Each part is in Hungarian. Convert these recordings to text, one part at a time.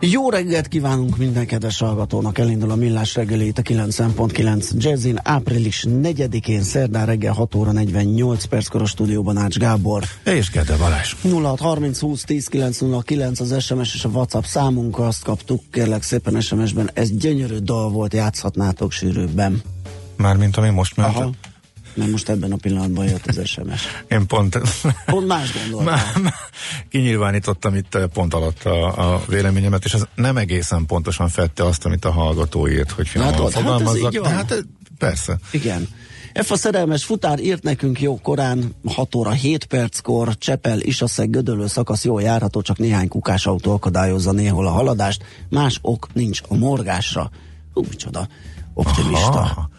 Jó reggelt kívánunk minden kedves hallgatónak, elindul a Millás reggeli itt a 90.9 Jazzin, április 4-én, szerdán reggel 6 óra 48 perckor a stúdióban Ács Gábor. És Gede Balázs. 0630 20 10 909 az SMS és a WhatsApp számunk, azt kaptuk, kérlek szépen SMS-ben, ez gyönyörű dal volt, játszhatnátok sűrűbben. Mármint ami most ment. Aha. Mert most ebben a pillanatban jött az SMS. Én pont... Pont más gondoltam. kinyilvánítottam itt eh, pont alatt a, a véleményemet, és ez nem egészen pontosan fette azt, amit a hallgató írt, hogy finoman? Hát ez fogalmazzak. így van. de hát eh, persze. Igen. F a szerelmes futár írt nekünk jó korán, 6 óra 7 perckor, Csepel, Isaszeg, Gödöllő szakasz jó járható, csak néhány kukás autó akadályozza néhol a haladást, más ok nincs a morgásra. Hú, micsoda optimista Aha.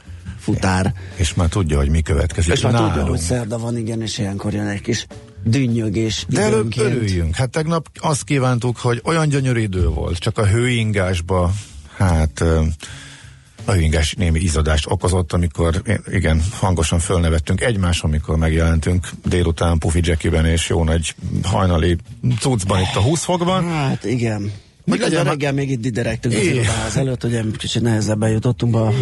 Futár. És már tudja, hogy mi következik. És már tudja, nálunk. hogy szerda van, igen, és ilyenkor jön egy kis dünnyögés De előbb örüljünk. Hát tegnap azt kívántuk, hogy olyan gyönyörű idő volt, csak a hőingásba, hát a hőingás némi izadást okozott, amikor igen, hangosan fölnevettünk egymáson, amikor megjelentünk délután pufi jackiben és jó nagy hajnali cuccban itt a 20 fokban. Hát igen. Hogy legyen reggel még itt diderektünk az irodához előtt, ugye kicsit nehezebben jutottunk be a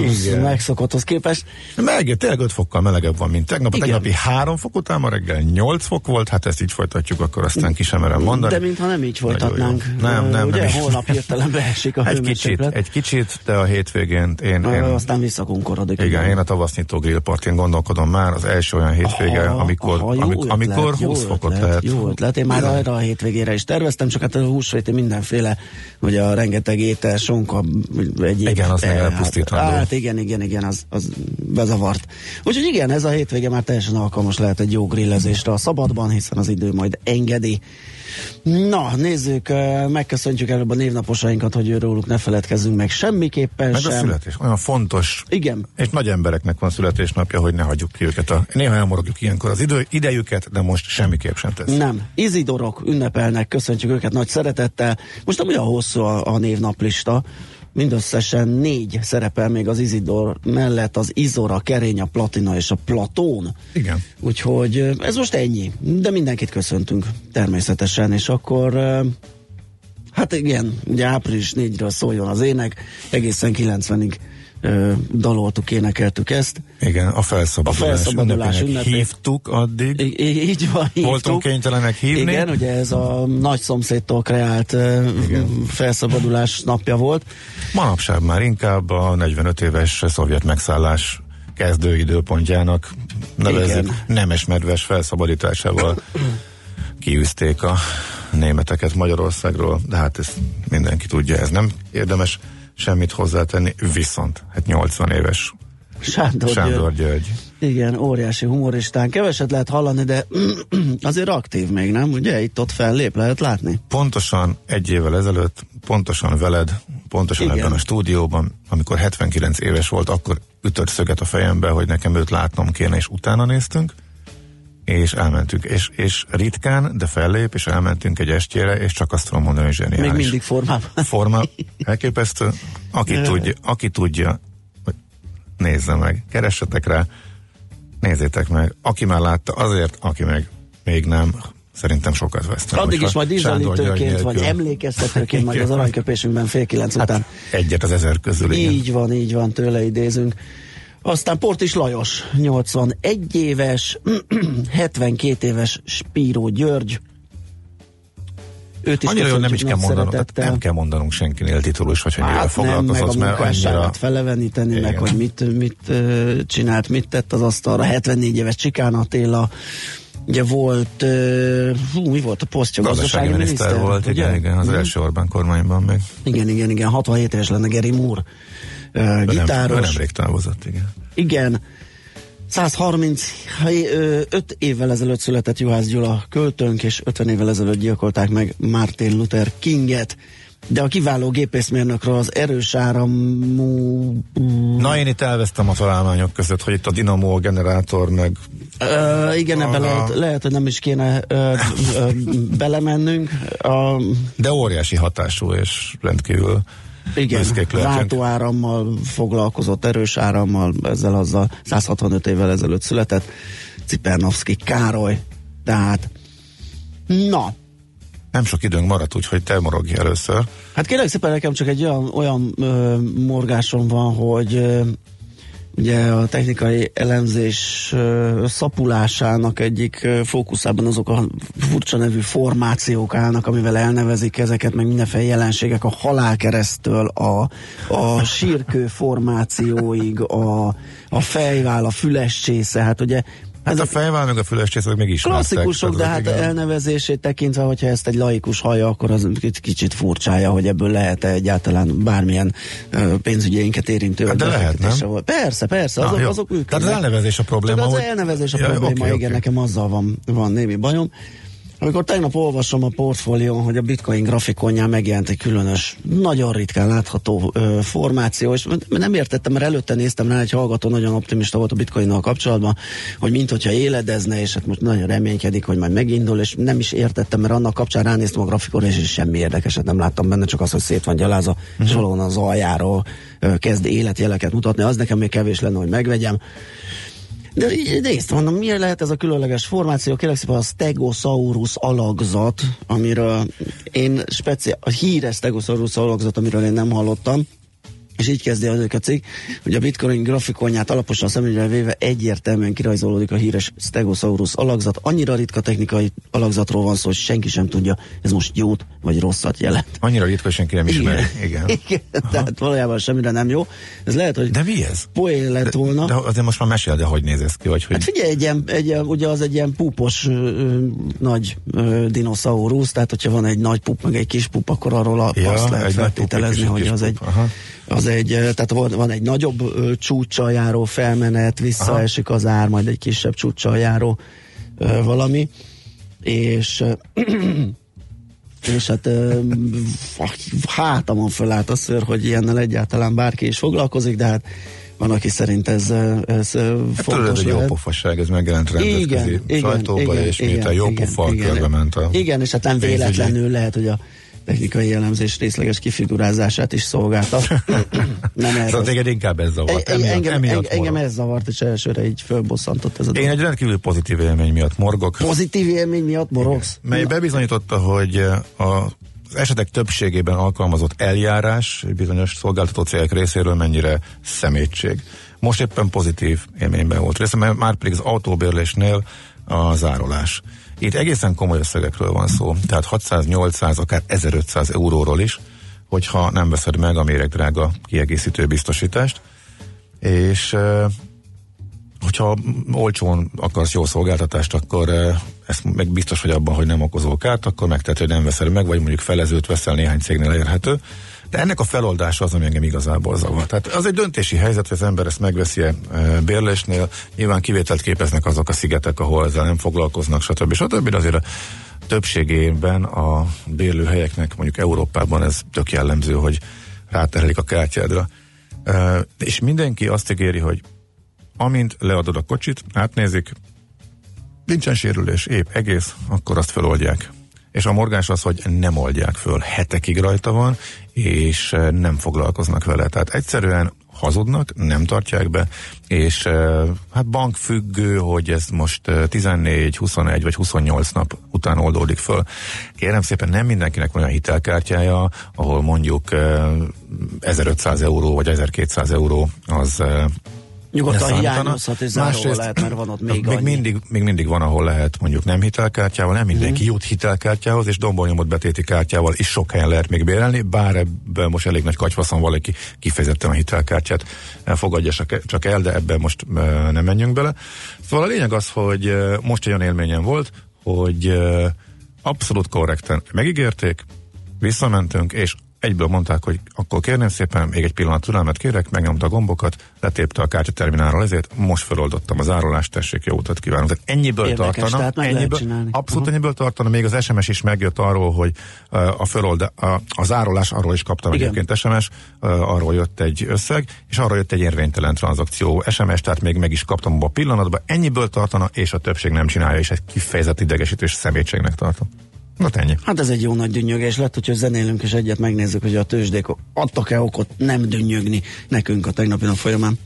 megszokotthoz képest. Meleg, tényleg 5 fokkal melegebb van, mint tegnap. A tegnapi 3 fok után ma reggel 8 fok volt, hát ezt így folytatjuk, akkor aztán ki sem merem mondani. De mintha nem így folytatnánk. Nagyon jó. Nem, nem, Ugye nem holnap hirtelen beesik a Egy kicsit, egy kicsit, de a hétvégén én, én Aztán visszakunkorodik. igen, én a tavasznyitó grillpartin gondolkodom már, az első olyan hétvége, Aha, amikor, aha, jó amikor, amikor jó 20 fokot lehet. Jó ötlet, én már arra a hétvégére is terveztem, csak hát a húsvéti mindenféle, ugye a rengeteg étel, sonka, egyéb. Igen, az meg elpusztítandó. Hát igen, igen, igen, az, az bezavart. Úgyhogy igen, ez a hétvége már teljesen alkalmas lehet egy jó grillezésre a szabadban, hiszen az idő majd engedi. Na, nézzük, megköszöntjük előbb a névnaposainkat, hogy róluk ne feledkezzünk meg semmiképpen Meg a sem. születés, olyan fontos, Igen, és nagy embereknek van születésnapja, hogy ne hagyjuk ki őket. A, néha elmorogjuk ilyenkor az idő, idejüket, de most semmiképp sem tesz. Nem. Izidorok ünnepelnek, köszöntjük őket nagy szeretettel. Most nem olyan hosszú a, a névnaplista, mindösszesen négy szerepel még az Izidor mellett, az Izora, Kerény, a Platina és a Platón. Igen. Úgyhogy ez most ennyi, de mindenkit köszöntünk természetesen, és akkor hát igen, ugye április 4-ről szóljon az ének, egészen 90-ig ö, daloltuk, énekeltük ezt. Igen, a felszabadulás, A felszabadulás ünnepének ünnepét. hívtuk addig. I- így van, hívtuk. Voltunk kénytelenek hívni. Igen, ugye ez a nagy szomszédtól kreált uh, felszabadulás napja volt. Manapság már inkább a 45 éves szovjet megszállás kezdő időpontjának nevezzük Igen. nemesmedves felszabadításával kiűzték a németeket Magyarországról, de hát ezt mindenki tudja, ez nem érdemes semmit hozzátenni, viszont hát 80 éves Sándor, Sándor György. György. Igen, óriási humoristán. Keveset lehet hallani, de azért aktív még, nem? Ugye itt-ott fellép, lehet látni? Pontosan egy évvel ezelőtt, pontosan veled, pontosan Igen. ebben a stúdióban, amikor 79 éves volt, akkor ütött szöget a fejembe, hogy nekem őt látnom kéne, és utána néztünk, és elmentünk. És, és ritkán, de fellép, és elmentünk egy estjére, és csak azt tudom mondani, hogy zseniális. Még mindig formában. Forma elképesztő. Aki tudja, aki tudja, nézze meg, keressetek rá, nézzétek meg. Aki már látta, azért, aki meg még nem, szerintem sokat vesztem. Addig is majd ízelítőként, vagy emlékeztetőként, majd az aranyköpésünkben fél kilenc után. Hát egyet az ezer közül, igen. Így van, így van, tőle idézünk. Aztán Portis Lajos, 81 éves, 72 éves Spíró György. Őt is Annyira nem is kell mondanunk, tehát nem kell mondanunk senkinél titulus, vagy hogy mivel Hát nem, meg a foglalkozott, mert annyira... feleveníteni, meg Igen. hogy mit, mit csinált, mit tett az asztalra. 74 éves Csikán Attila, ugye volt, ö, hú, mi volt a posztja? Gazdasági miniszter volt, ugye? igen, igen, az Mhm. első Orbán kormányban még. Igen, igen, igen, 67 éves lenne Geri Moore, ö, Ő nem, gitáros. nemrég távozott, igen. Igen. 135 évvel ezelőtt született Juhász Gyula költőnk, és 50 évvel ezelőtt gyilkolták meg Martin Luther Kinget. De a kiváló gépészmérnökről az erős áramú... Na, én itt elvesztem a találmányok között, hogy itt a dinamo, a generátor, meg Ö, igen, ebbe Aha. lehet, lehet, hogy nem is kéne ö, ö, belemennünk. A, de óriási hatású és rendkívül igen, váltóárammal foglalkozott, erős árammal, ezzel azzal 165 évvel ezelőtt született Cipernovszki Károly. Tehát, na, Nem sok időnk maradt, úgyhogy te morogj először. Hát kérlek szépen nekem csak egy olyan, olyan ö, morgásom van, hogy ö, ugye a technikai elemzés szapulásának egyik fókuszában azok a furcsa nevű formációk állnak, amivel elnevezik ezeket, meg mindenféle jelenségek a halálkeresztől, a, a sírkő formációig, a, a fejvál, a füles csésze, hát ugye Hát a fejvál meg a füles csészek még ismertek. Klasszikusok, de hát igen. elnevezését tekintve, hogyha ezt egy laikus hallja, akkor az kicsit, kicsit furcsája, hogy ebből lehet-e egyáltalán bármilyen pénzügyeinket érintő Hát de lehet, nem? volt. Persze, persze, azok, jó. azok működnek. Tehát az elnevezés a probléma, Csak az hogy- elnevezés a Ja, probléma, oké, igen, oké. nekem azzal van, van némi bajom. Amikor tegnap olvasom a portfólión, hogy a bitcoin grafikonján megjelent egy különös, nagyon ritkán látható ö, formáció, és nem értettem, mert előtte néztem rá, egy hallgató nagyon optimista volt a bitcoinnal kapcsolatban, hogy mint hogyha éledezne, és hát most nagyon reménykedik, hogy majd megindul, és nem is értettem, mert annak kapcsán ránéztem a grafikonra, és semmi érdekeset nem láttam benne, csak az, hogy szét van gyalázva, és valahol az aljáról ö, kezd életjeleket mutatni, az nekem még kevés lenne, hogy megvegyem. De így mondom, milyen lehet ez a különleges formáció? Kérlek szépen a Stegosaurus alakzat, amiről én speciál, a híres Stegosaurus alakzat, amiről én nem hallottam, és így kezdi az a cikk, hogy a bitcoin grafikonját alaposan szemügyre véve egyértelműen kirajzolódik a híres Stegosaurus alakzat. Annyira ritka technikai alakzatról van szó, hogy senki sem tudja, ez most jót vagy rosszat jelent. Annyira ritka, hogy senki nem ismeri. Igen. Igen. Tehát valójában semmire nem jó. Ez lehet, hogy De mi ez? poén lett volna. De azért most már mesél, de hogy néz ez ki, vagy hogy... Hát figyelj, egy ilyen, egy ilyen, ugye az egy ilyen púpos ö, nagy ö, dinoszaurusz, tehát hogyha van egy nagy pup, meg egy kis pup, akkor arról a, Ja, azt lehet feltételezni, hogy az pup, egy, aha. Az egy, tehát van, van egy nagyobb csúccsal járó felmenet, visszaesik az ár, majd egy kisebb csúccsal járó valami, és és hát hátamon fölállt a szőr, hogy ilyennel egyáltalán bárki is foglalkozik, de hát van, aki szerint ez, ez Hát fontos ez egy jó pofasság, ez megjelent rendezközi sajtóba, és miután jó pofa körbe ment a Igen, és hát nem véletlenül lehet, hogy a technikai elemzés részleges kifigurázását is szolgálta. nem erről. Szóval téged inkább ez zavart. E- Emiatt, engem, emiatt engem, ez zavart, és elsőre így fölbosszantott ez a Én dolog. egy rendkívül pozitív élmény miatt morgok. Pozitív élmény miatt morogsz? mely bebizonyította, hogy a, az esetek többségében alkalmazott eljárás bizonyos szolgáltató cégek részéről mennyire szemétség. Most éppen pozitív élményben volt részem, mert már pedig az autóbérlésnél a zárolás. Itt egészen komoly összegekről van szó, tehát 600-800, akár 1500 euróról is, hogyha nem veszed meg a méregdrága kiegészítő biztosítást, és hogyha olcsón akarsz jó szolgáltatást, akkor ezt meg biztos vagy abban, hogy nem okozol kárt, akkor megtehető, hogy nem veszel meg, vagy mondjuk felezőt veszel néhány cégnél elérhető. De ennek a feloldása az, ami engem igazából zavar. Tehát az egy döntési helyzet, hogy az ember ezt megveszi e bérlésnél. Nyilván kivételt képeznek azok a szigetek, ahol ezzel nem foglalkoznak, stb. stb. De azért a többségében a bérlőhelyeknek, mondjuk Európában ez tök jellemző, hogy ráterelik a kártyádra. E, és mindenki azt ígéri, hogy amint leadod a kocsit, átnézik, nincsen sérülés, épp egész, akkor azt feloldják. És a morgás az, hogy nem oldják föl, hetekig rajta van, és eh, nem foglalkoznak vele. Tehát egyszerűen hazudnak, nem tartják be, és uh, hát bankfüggő, hogy ez most uh, 14, 21 vagy 28 nap után oldódik föl. Kérem szépen, nem mindenkinek van olyan hitelkártyája, ahol mondjuk uh, 1500 euró vagy 1200 euró az Nyugodtan hiányozhat, és záróval lehet, mert van ott még még annyi. mindig, még mindig van, ahol lehet mondjuk nem hitelkártyával, nem mindenki jut hitelkártyához, és dombolnyomott betéti kártyával is sok helyen lehet még bérelni, bár ebben most elég nagy kacsfaszon valaki kifejezetten a hitelkártyát fogadja csak- el, de ebben most nem menjünk bele. Szóval a lényeg az, hogy most egy olyan élményem volt, hogy abszolút korrekten megígérték, visszamentünk, és egyből mondták, hogy akkor kérném szépen, még egy pillanat türelmet kérek, megnyomta a gombokat, letépte a kártyaterminálról, ezért most feloldottam az árulást, tessék, jó utat kívánok. Tehát ennyiből Érdekes, tartana, tehát ennyiből, abszolút Aha. ennyiből tartana, még az SMS is megjött arról, hogy uh, a fölold, a, az árulás, arról is kaptam Igen. egyébként SMS, uh, arról jött egy összeg, és arról jött egy érvénytelen tranzakció SMS, tehát még meg is kaptam abba a pillanatban, ennyiből tartana, és a többség nem csinálja, és egy kifejezett idegesítés szemétségnek tartom. Na ennyi. Hát ez egy jó nagy dünnyögés lett, hogyha zenélünk és egyet megnézzük, hogy a tőzsdék adtak-e okot nem dünnyögni nekünk a tegnapi nap folyamán.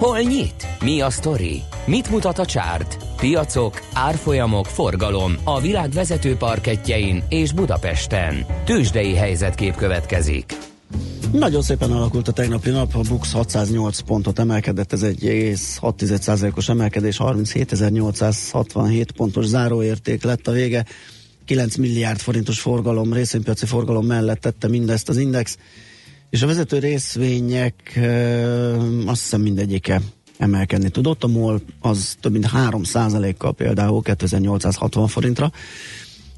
Hol nyit? Mi a sztori? Mit mutat a csárt? Piacok, árfolyamok, forgalom a világ vezető parketjein és Budapesten. Tősdei helyzetkép következik. Nagyon szépen alakult a tegnapi nap, a Bux 608 pontot emelkedett, ez egy 6,6%-os emelkedés, 37.867 pontos záróérték lett a vége. 9 milliárd forintos forgalom, részvénypiaci forgalom mellett tette mindezt az index, és a vezető részvények azt hiszem mindegyike emelkedni tudott. A MOL az több mint 3 kal például 2860 forintra,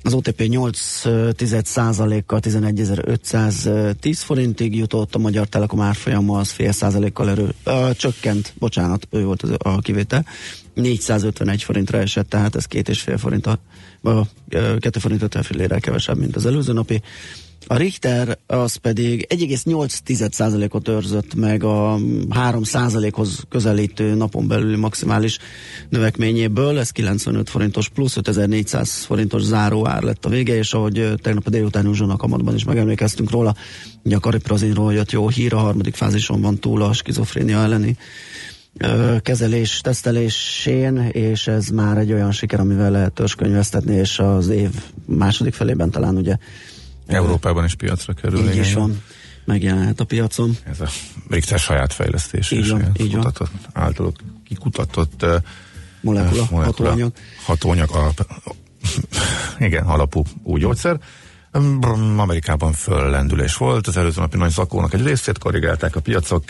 az OTP 8 kal 11.510 forintig jutott, a Magyar Telekom árfolyama az fél százalékkal erő, ö, csökkent, bocsánat, ő volt az, a kivétel, 451 forintra esett, tehát ez két és fél forint, a, a, kettő forint 50 fillérrel kevesebb, mint az előző napi. A Richter az pedig 1,8%-ot őrzött meg a 3%-hoz közelítő napon belüli maximális növekményéből, ez 95 forintos plusz 5400 forintos záró ár lett a vége, és ahogy tegnap a délután uzsónak amatban is megemlékeztünk róla, a kariprazinról jött jó hír, a harmadik fázison van túl a skizofrénia elleni kezelés, tesztelésén, és ez már egy olyan siker, amivel lehet törzskönyvesztetni, és az év második felében talán ugye Európában is piacra kerül. Így is van, megjelenhet a piacon. Ez a Richter saját fejlesztés. Így van, így van. Általuk kikutatott uh, molekula, molekula hatóanyag. Hatóanyag alap, igen, alapú új gyógyszer. Amerikában föllendülés volt, az előző napi nagy zakónak egy részét korrigálták a piacok,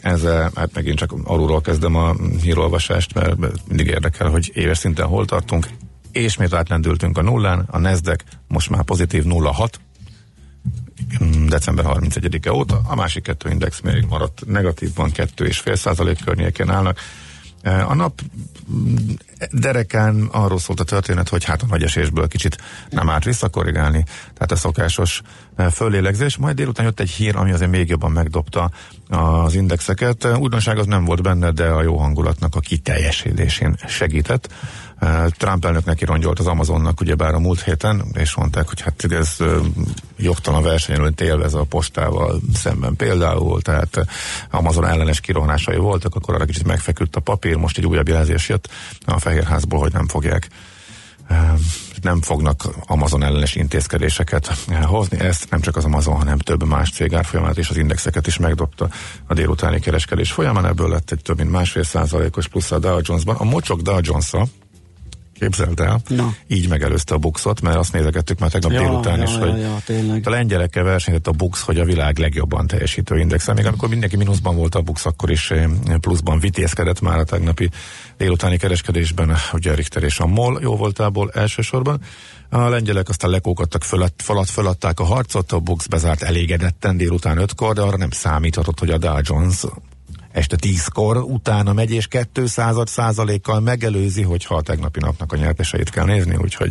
ezzel hát megint csak alulról kezdem a hírolvasást, mert mindig érdekel, hogy éves szinten hol tartunk. És miért átlendültünk a nullán, a Nasdaq most már pozitív 0,6, december 31-e óta, a másik kettő index még maradt negatívban, 2,5 százalék környéken állnak. A nap derekán arról szólt a történet, hogy hát a nagy esésből kicsit nem árt visszakorrigálni, tehát a szokásos fölélegzés. Majd délután jött egy hír, ami azért még jobban megdobta az indexeket. Újdonság az nem volt benne, de a jó hangulatnak a kiteljesítésén segített. Trump elnök neki rongyolt az Amazonnak ugyebár a múlt héten, és mondták, hogy hát ez jogtalan versenyen élvez a postával szemben például, tehát Amazon ellenes kirohanásai voltak, akkor arra kicsit megfeküdt a papír, most egy újabb jelzés jött a Fehérházból, hogy nem fogják nem fognak Amazon ellenes intézkedéseket hozni. Ezt nem csak az Amazon, hanem több más cég árfolyamát és az indexeket is megdobta a délutáni kereskedés folyamán. Ebből lett egy több mint másfél százalékos plusz a Dow Jones-ban. A mocsok Dow jones Képzeld el. Na. Így megelőzte a buxot, mert azt nézegettük már tegnap ja, délután ja, is, ja, hogy ja, tényleg. a lengyelekkel versenyzett a bux, hogy a világ legjobban teljesítő index. Még amikor mindenki mínuszban volt a bux, akkor is eh, pluszban vitézkedett már a tegnapi délutáni kereskedésben, ugye Richter és a MOL jó voltából elsősorban. A lengyelek aztán lekókattak fölött, falat föladták a harcot, a Bux bezárt elégedetten délután ötkor, de arra nem számíthatott, hogy a Dow Jones este tízkor utána megy, és 200 százalékkal megelőzi, hogyha a tegnapi napnak a nyerteseit kell nézni, úgyhogy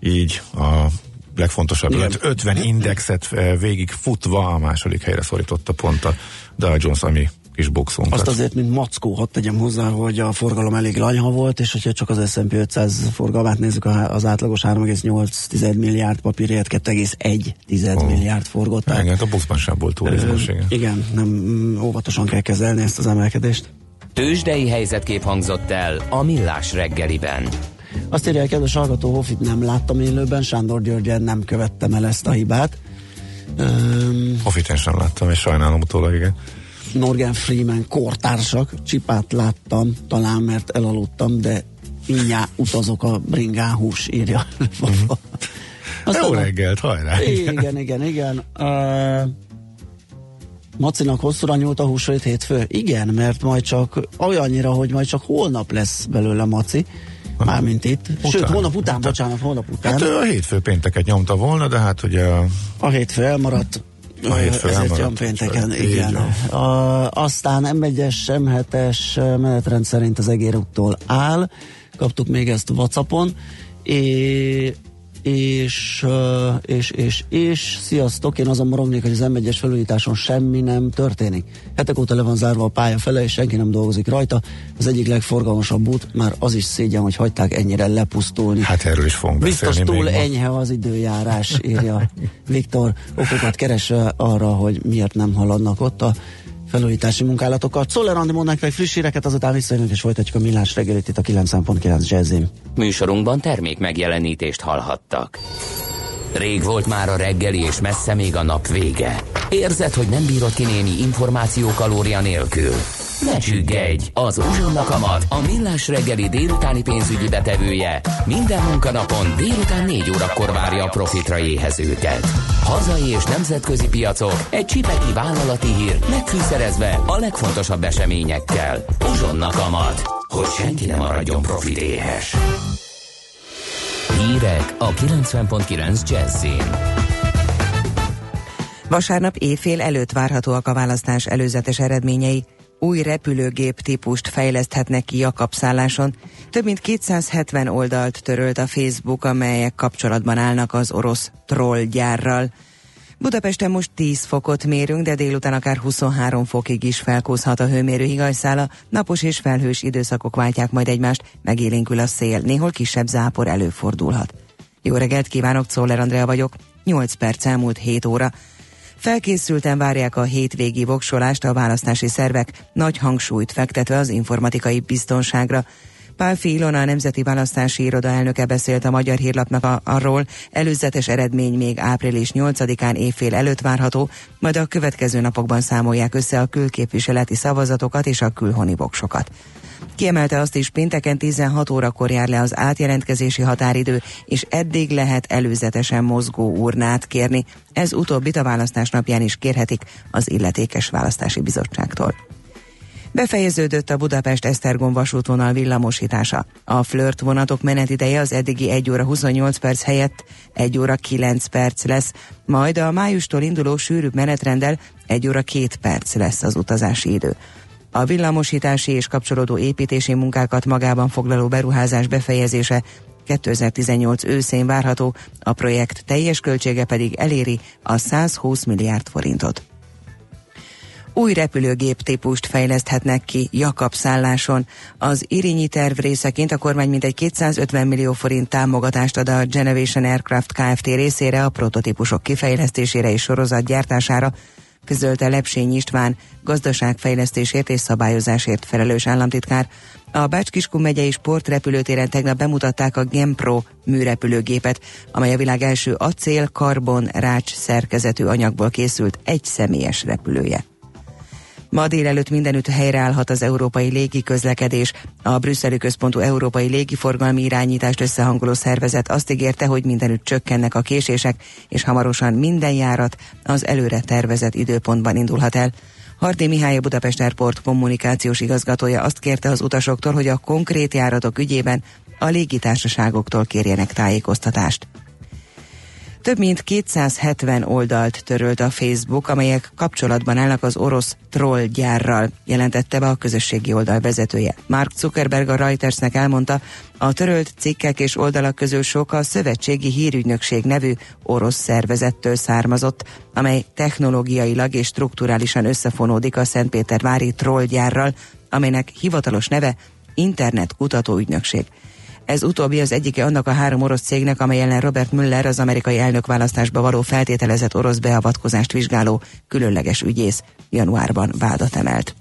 így a legfontosabb Igen. 50 indexet eh, végig futva a második helyre szorította pont a Dow Jones, ami kis boxunkat. Azt azért, mint mackó, hadd tegyem hozzá, hogy a forgalom elég lanyha volt, és hogyha csak az S&P 500 forgalmát nézzük, az átlagos 3,8 milliárd papírért 2,1 oh. milliárd forgott. Igen, a boxban sem volt túl izmos, igen. Igen, nem mm, óvatosan kell kezelni ezt az emelkedést. Tőzsdei helyzetkép hangzott el a Millás reggeliben. Azt írja, kedves hallgató, Hofit nem láttam élőben, Sándor Györgyen nem követtem el ezt a hibát. Um, Hofit én sem láttam, és sajnálom utólag, igen. Morgan Freeman kortársak, csipát láttam, talán mert elaludtam, de mindjárt utazok a bringán hús, írja. Jó reggelt, hajrá! Igen, igen, igen. Uh, Macinak hosszúra nyúlt a húsvét hétfő? Igen, mert majd csak olyannyira, hogy majd csak holnap lesz belőle Maci. Mármint itt. Után. Sőt, holnap után, után, bocsánat, holnap után. Hát ő a hétfő pénteket nyomta volna, de hát ugye... A, a hétfő elmaradt. A hétfő Ezért jön pénteken, igen. A, aztán M1-es, M7-es menetrend szerint az egér úttól áll. Kaptuk még ezt Whatsappon. É, és, és, és, és, sziasztok, én azon morognék, hogy az M1-es felújításon semmi nem történik. Hetek óta le van zárva a pálya fele, és senki nem dolgozik rajta. Az egyik legforgalmasabb út, már az is szégyen, hogy hagyták ennyire lepusztulni. Hát erről is fogunk Biztos túl enyhe az időjárás, írja Viktor. Okokat keres arra, hogy miért nem haladnak ott a felújítási munkálatokat. Szoller Andi mondnak meg friss híreket, azután visszajönünk és folytatjuk a millás reggelit itt a 90.9 Jazzin. Műsorunkban termék megjelenítést hallhattak. Rég volt már a reggeli, és messze még a nap vége. Érzed, hogy nem bírod ki némi információ kalória nélkül? Ne csüggedj! Az Uzsonna Kamat, a millás reggeli délutáni pénzügyi betevője minden munkanapon délután 4 órakor várja a profitra éhezőket. Hazai és nemzetközi piacok, egy csipeki vállalati hír, megfűszerezve a legfontosabb eseményekkel. Uzsonna Kamat, hogy senki ne maradjon profit éhes. Hírek a 90.9 Jazzin. Vasárnap éjfél előtt várhatóak a választás előzetes eredményei. Új repülőgép típust fejleszthetnek ki szálláson. Több mint 270 oldalt törölt a Facebook, amelyek kapcsolatban állnak az orosz troll gyárral. Budapesten most 10 fokot mérünk, de délután akár 23 fokig is felkúszhat a hőmérő higanyszála. Napos és felhős időszakok váltják majd egymást, megélénkül a szél, néhol kisebb zápor előfordulhat. Jó reggelt kívánok, Czoller Andrea vagyok. 8 perc elmúlt 7 óra. Felkészülten várják a hétvégi voksolást a választási szervek, nagy hangsúlyt fektetve az informatikai biztonságra. Pál Ilona, a Nemzeti Választási Iroda elnöke beszélt a Magyar Hírlapnak a, arról, előzetes eredmény még április 8-án évfél előtt várható, majd a következő napokban számolják össze a külképviseleti szavazatokat és a külhoni voksokat. Kiemelte azt is, pénteken 16 órakor jár le az átjelentkezési határidő, és eddig lehet előzetesen mozgó urnát kérni. Ez utóbbit a választás napján is kérhetik az illetékes választási bizottságtól. Befejeződött a Budapest-Esztergom vasútvonal villamosítása. A flirt vonatok menetideje az eddigi 1 óra 28 perc helyett 1 óra 9 perc lesz, majd a májustól induló sűrűbb menetrendel 1 óra 2 perc lesz az utazási idő. A villamosítási és kapcsolódó építési munkákat magában foglaló beruházás befejezése 2018 őszén várható, a projekt teljes költsége pedig eléri a 120 milliárd forintot. Új repülőgép típust fejleszthetnek ki Jakab szálláson. Az Irinyi terv részeként a kormány mintegy 250 millió forint támogatást ad a Generation Aircraft Kft. részére a prototípusok kifejlesztésére és sorozatgyártására, közölte Lepsény István, gazdaságfejlesztésért és szabályozásért felelős államtitkár. A Bács-Kiskun megyei sportrepülőtéren tegnap bemutatták a Gempro műrepülőgépet, amely a világ első acél-karbon rács szerkezetű anyagból készült egy személyes repülője. Ma délelőtt mindenütt helyreállhat az európai légi közlekedés. A brüsszeli központú európai légiforgalmi irányítást összehangoló szervezet azt ígérte, hogy mindenütt csökkennek a késések, és hamarosan minden járat az előre tervezett időpontban indulhat el. Hardi Mihály a Budapest Airport kommunikációs igazgatója azt kérte az utasoktól, hogy a konkrét járatok ügyében a légitársaságoktól kérjenek tájékoztatást. Több mint 270 oldalt törölt a Facebook, amelyek kapcsolatban állnak az orosz troll gyárral, jelentette be a közösségi oldal vezetője. Mark Zuckerberg a Reutersnek elmondta, a törölt cikkek és oldalak közül sok a Szövetségi Hírügynökség nevű orosz szervezettől származott, amely technológiailag és strukturálisan összefonódik a Szentpétervári troll gyárral, amelynek hivatalos neve Internet Kutatóügynökség. Ez utóbbi az egyike annak a három orosz cégnek, amely ellen Robert Müller az amerikai elnökválasztásba való feltételezett orosz beavatkozást vizsgáló különleges ügyész januárban vádat emelt.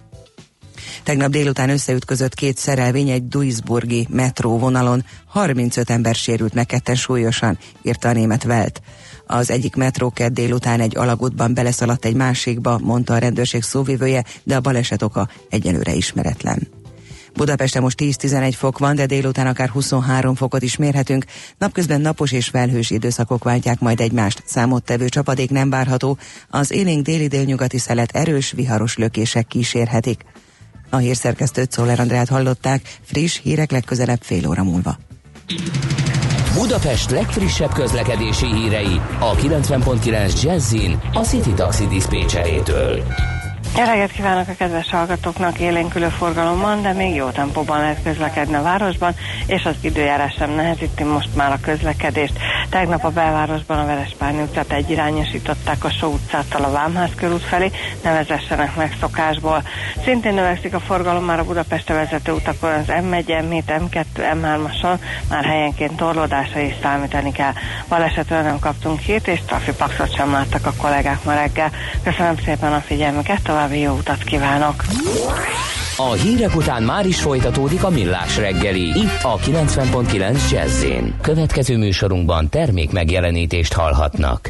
Tegnap délután összeütközött két szerelvény egy Duisburgi metró vonalon. 35 ember sérült meg ketten súlyosan, írta a német Welt. Az egyik metrókert délután egy alagútban beleszaladt egy másikba, mondta a rendőrség szóvivője, de a baleset oka egyelőre ismeretlen. Budapesten most 10-11 fok van, de délután akár 23 fokot is mérhetünk. Napközben napos és felhős időszakok váltják majd egymást. Számottevő csapadék nem várható. Az élénk déli délnyugati szelet erős, viharos lökések kísérhetik. A hírszerkesztőt Szoller Andrát hallották, friss hírek legközelebb fél óra múlva. Budapest legfrissebb közlekedési hírei a 90.9 Jazzin a City Taxi Dispécsejétől. Jó kívánok a kedves hallgatóknak, élénkülő forgalomban, de még jó tempóban lehet közlekedni a városban, és az időjárás sem nehezíti most már a közlekedést. Tegnap a belvárosban a Verespárni utcát egyirányosították a Só utcától a Vámház körút felé, ne vezessenek meg szokásból. Szintén növekszik a forgalom már a Budapestre vezető utakon az M1, M7, M2, M3-ason, már helyenként torlódásra is számítani kell. Balesetről nem kaptunk hírt, és trafipaxot sem láttak a kollégák ma reggel. Köszönöm szépen a figyelmüket, további jó utat kívánok! A hírek után már is folytatódik a millás reggeli, itt a 90.9 jazz Következő műsorunkban termék megjelenítést hallhatnak.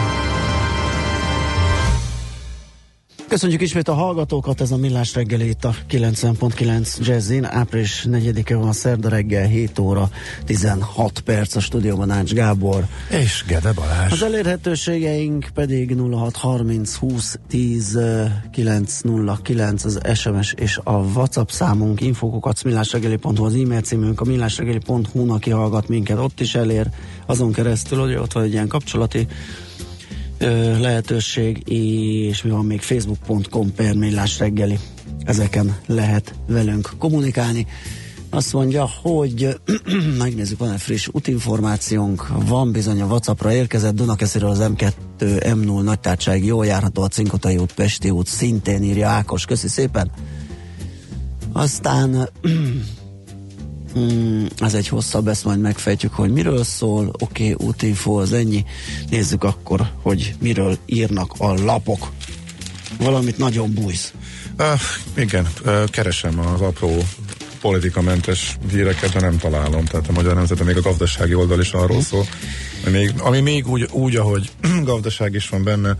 Köszönjük ismét a hallgatókat, ez a Millás reggeli itt a 90.9 Jazzin. Április 4-e van szerda reggel, 7 óra 16 perc a stúdióban Ács Gábor. És Gede Balázs. Az elérhetőségeink pedig 0630 20 10 909 az SMS és a WhatsApp számunk, infokokat millásreggeli.hu az e-mail címünk, a millásreggeli.hu-n, aki hallgat minket, ott is elér, azon keresztül, hogy ott van egy ilyen kapcsolati lehetőség, és mi van még facebook.com per reggeli. Ezeken lehet velünk kommunikálni. Azt mondja, hogy megnézzük, van-e friss útinformációnk, van bizony a Whatsappra érkezett Dunakesziről az M2, M0 nagytárság, jól járható a Cinkotai út, Pesti út, szintén írja Ákos, köszi szépen. Aztán Hmm, ez egy hosszabb, ezt majd megfejtjük, hogy miről szól. Oké, okay, útinfo az ennyi. Nézzük akkor, hogy miről írnak a lapok. Valamit nagyon bújsz. Uh, igen, uh, keresem az apró politikamentes híreket, de nem találom. Tehát a Magyar Nemzeten még a gazdasági oldal is arról hm. szól, még, ami még úgy, úgy, ahogy gazdaság is van benne,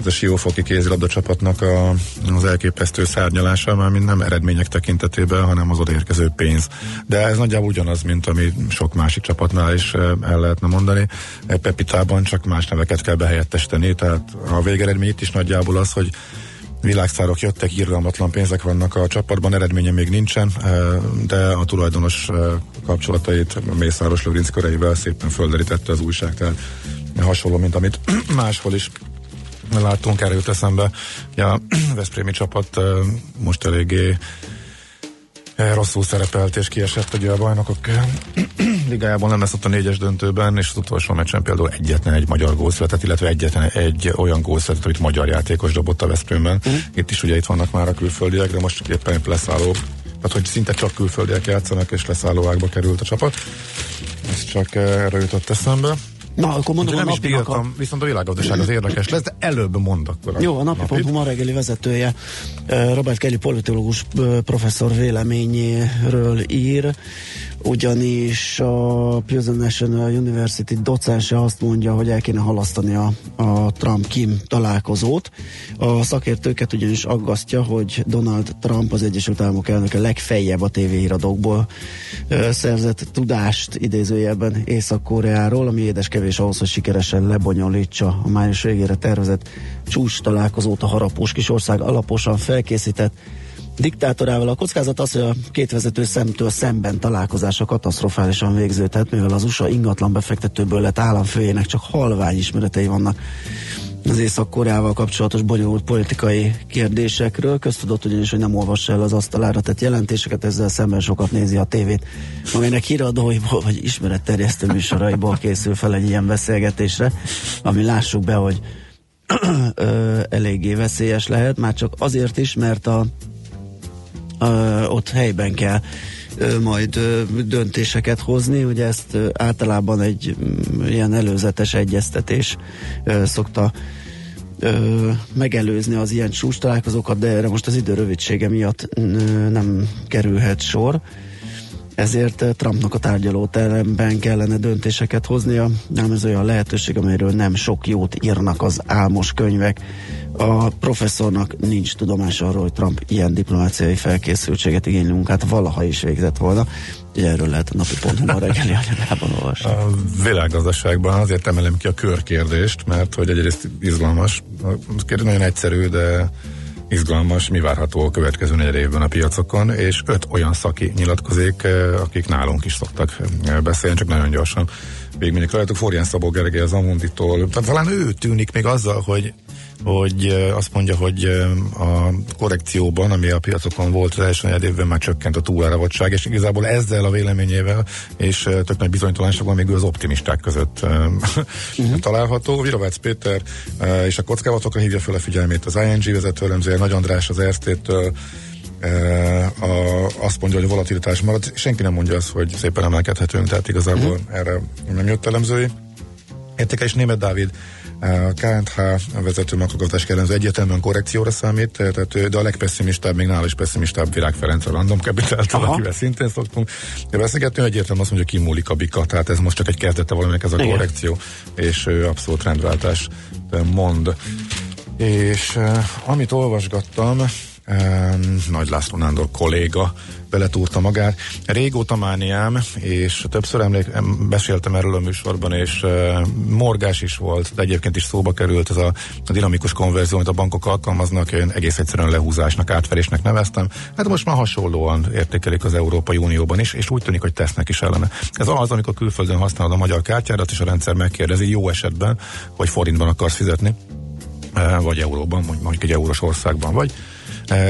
ez a Siófoki kézilabda csapatnak a, az elképesztő szárnyalása, már mind nem eredmények tekintetében, hanem az odaérkező pénz. De ez nagyjából ugyanaz, mint ami sok másik csapatnál is eh, el lehetne mondani. E Pepitában csak más neveket kell behelyettesteni, tehát a végeredmény itt is nagyjából az, hogy világszárok jöttek, irgalmatlan pénzek vannak a csapatban, eredménye még nincsen, eh, de a tulajdonos eh, kapcsolatait Mészáros Lőrinc köreivel szépen földerítette az újság, tehát hasonló, mint amit máshol is láttunk, jut eszembe. Ja, a Veszprémi csapat most eléggé rosszul szerepelt és kiesett ugye a bajnokok ligájában nem lesz ott a négyes döntőben, és az utolsó meccsen például egyetlen egy magyar gól született, illetve egyetlen egy olyan gól született, amit magyar játékos dobott a Veszprémben. Uh-huh. Itt is ugye itt vannak már a külföldiek, de most éppen leszálló, tehát hogy szinte csak külföldiek játszanak, és leszállóákba került a csapat. Ez csak erre jutott eszembe. Na, akkor mondom nem a is bírtam, a... viszont a világgazdaság az érdekes lesz, de előbb mond akkor. Jó, a napi.hu ma reggeli vezetője Robert Kelly politológus professzor véleményéről ír ugyanis a Pearson National University docense azt mondja, hogy el kéne halasztani a, a Trump-Kim találkozót. A szakértőket ugyanis aggasztja, hogy Donald Trump az Egyesült Államok elnöke legfeljebb a tévéhíradókból szerzett tudást idézőjelben Észak-Koreáról, ami édes kevés ahhoz, hogy sikeresen lebonyolítsa a május végére tervezett csúcs találkozót a harapós kisország alaposan felkészített diktátorával. A kockázat az, hogy a két vezető szemtől szemben találkozása katasztrofálisan végződhet, mivel az USA ingatlan befektetőből lett államfőjének csak halvány ismeretei vannak az Észak-Koreával kapcsolatos bonyolult politikai kérdésekről. Köztudott ugyanis, hogy nem olvassa el az asztalára tett jelentéseket, ezzel szemben sokat nézi a tévét. Magának híradóiból vagy ismeretterjesztő műsoraiból készül fel egy ilyen beszélgetésre, ami lássuk be, hogy eléggé veszélyes lehet, már csak azért is, mert a ott helyben kell majd döntéseket hozni. Ugye ezt általában egy ö, ilyen előzetes egyeztetés szokta megelőzni az ilyen csúcs találkozókat, de erre most az idő rövidsége miatt nem kerülhet sor. Ezért Trumpnak a tárgyalóteremben kellene döntéseket hoznia. Nem ez olyan lehetőség, amelyről nem sok jót írnak az álmos könyvek. A professzornak nincs tudomása arról, hogy Trump ilyen diplomáciai felkészültséget igénylő munkát valaha is végzett volna. Ugye erről lehet a napi ponton a reggeli anyagában olvasni. A világgazdaságban azért emelem ki a körkérdést, mert hogy egyrészt izgalmas. A kérdés nagyon egyszerű, de izgalmas, mi várható a következő negyed évben a piacokon, és öt olyan szaki nyilatkozik, akik nálunk is szoktak beszélni, csak nagyon gyorsan végigmegyek rajtuk. Florian Szabó Gergely az Amunditól, tehát talán ő tűnik még azzal, hogy hogy azt mondja, hogy a korrekcióban, ami a piacokon volt az első negyed évben már csökkent a túláravottság, és igazából ezzel a véleményével és tök nagy bizonytalanság van még ő az optimisták között uh-huh. található. Virovácz Péter és a kockávatokra hívja fel a figyelmét az ING vezetőremzője, Nagy András az Erztétől, a, azt mondja, hogy a volatilitás marad. Senki nem mondja azt, hogy szépen emelkedhetünk, tehát igazából uh-huh. erre nem jött elemzői. Értékelés Német Dávid a KNH vezető makrogazdasági ellenző egyértelműen korrekcióra számít, tehát, de a legpesszimistább, még nála is pessimistább Virág Ferenc a Random capital akivel szintén szoktunk beszélgetni, egyértelműen azt mondja, kimúlik a bika, tehát ez most csak egy kezdete valaminek ez a Igen. korrekció, és abszolút rendváltás mond. És amit olvasgattam, nagy László Nándor kolléga beletúrta magát. Régóta mániám, és többször emlék, beszéltem erről a műsorban, és uh, morgás is volt, de egyébként is szóba került ez a, a dinamikus konverzió, amit a bankok alkalmaznak, én egész egyszerűen lehúzásnak, átverésnek neveztem. Hát most már hasonlóan értékelik az Európai Unióban is, és úgy tűnik, hogy tesznek is ellene. Ez az, amikor külföldön használod a magyar kártyádat, és a rendszer megkérdezi jó esetben, hogy forintban akarsz fizetni, vagy euróban, mondjuk egy eurós országban vagy,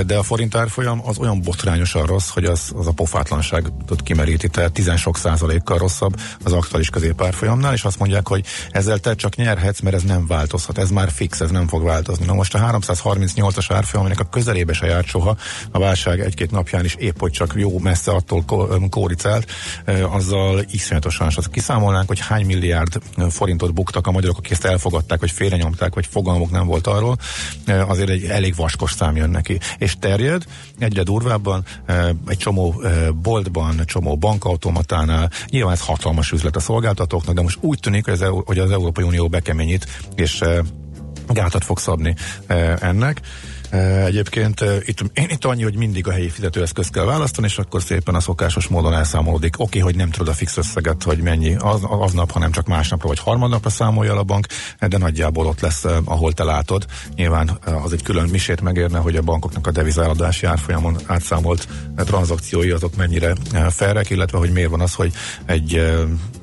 de a forint árfolyam az olyan botrányosan rossz, hogy az, az a pofátlanság tud kimeríti, tehát 10 sok százalékkal rosszabb az aktuális középárfolyamnál, és azt mondják, hogy ezzel te csak nyerhetsz, mert ez nem változhat, ez már fix, ez nem fog változni. Na most a 338-as árfolyam, aminek a közelébe se járt soha, a válság egy-két napján is épp, hogy csak jó messze attól kóricált, eh, azzal iszonyatosan. És kiszámolnánk, hogy hány milliárd forintot buktak a magyarok, akik ezt elfogadták, hogy félrenyomták, vagy fogalmuk nem volt arról, eh, azért egy elég vaskos szám jön neki és terjed egyre durvábban egy csomó boltban, csomó bankautomatánál. Nyilván ez hatalmas üzlet a szolgáltatóknak, de most úgy tűnik, hogy az, hogy az Európai Unió bekeményít, és gátat fog szabni ennek. Egyébként itt, én itt annyi, hogy mindig a helyi fizetőeszközt kell választani, és akkor szépen a szokásos módon elszámolódik. Oké, hogy nem tudod a fix összeget, hogy mennyi az, aznap, hanem csak másnapra vagy harmadnapra számolja a bank, de nagyjából ott lesz, ahol te látod. Nyilván az egy külön misét megérne, hogy a bankoknak a devizáladási árfolyamon átszámolt tranzakciói azok mennyire felrek, illetve hogy miért van az, hogy egy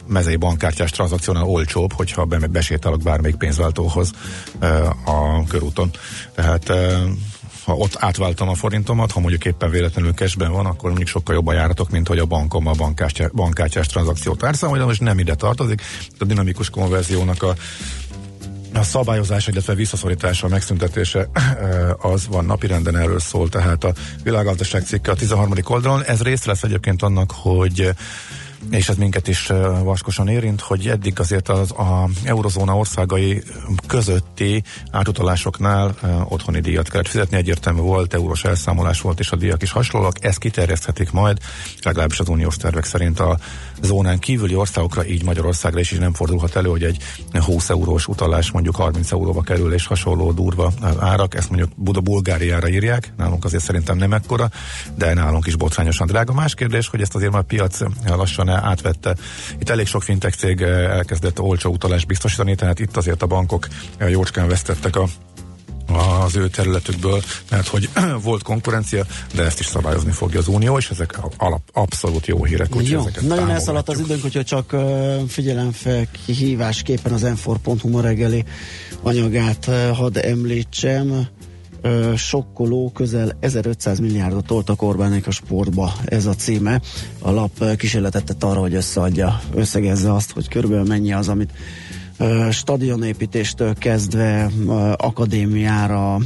mezei bankkártyás tranzakciónál olcsóbb, hogyha be, besétálok bármelyik pénzváltóhoz a körúton. Tehát ha ott átváltam a forintomat, ha mondjuk éppen véletlenül cashben van, akkor mondjuk sokkal jobban járatok, mint hogy a bankom a bankkártyás, bankkártyás tranzakciót árszámolja, most nem ide tartozik. A dinamikus konverziónak a a szabályozás, illetve visszaszorítása, megszüntetése az van napirenden, erről szól, tehát a világgazdaság cikke a 13. oldalon. Ez rész lesz egyébként annak, hogy és ez minket is vaskosan érint, hogy eddig azért az a eurozóna országai közötti átutalásoknál otthoni díjat kellett fizetni, egyértelmű volt, eurós elszámolás volt, és a díjak is hasonlóak, ezt kiterjeszthetik majd, legalábbis az uniós tervek szerint a zónán kívüli országokra, így Magyarországra is, is nem fordulhat elő, hogy egy 20 eurós utalás mondjuk 30 euróba kerül, és hasonló durva árak, ezt mondjuk Buda Bulgáriára írják, nálunk azért szerintem nem ekkora, de nálunk is botrányosan drága. Más kérdés, hogy ezt azért már piac lassan átvette. Itt elég sok fintech cég elkezdett olcsó utalást biztosítani, tehát itt azért a bankok jócskán vesztettek a az ő területükből, mert hogy volt konkurencia, de ezt is szabályozni fogja az Unió, és ezek alap, abszolút jó hírek. Úgy jó, nagyon elszaladt az időnk, hogyha csak uh, figyelemfel kihívásképpen az m ma reggeli anyagát hadd említsem. Sokkoló, közel 1500 milliárdot toltak Orbánék a sportba, ez a címe. A lap kísérletet tett arra, hogy összeadja, összegezze azt, hogy körülbelül mennyi az, amit stadionépítéstől kezdve akadémiára,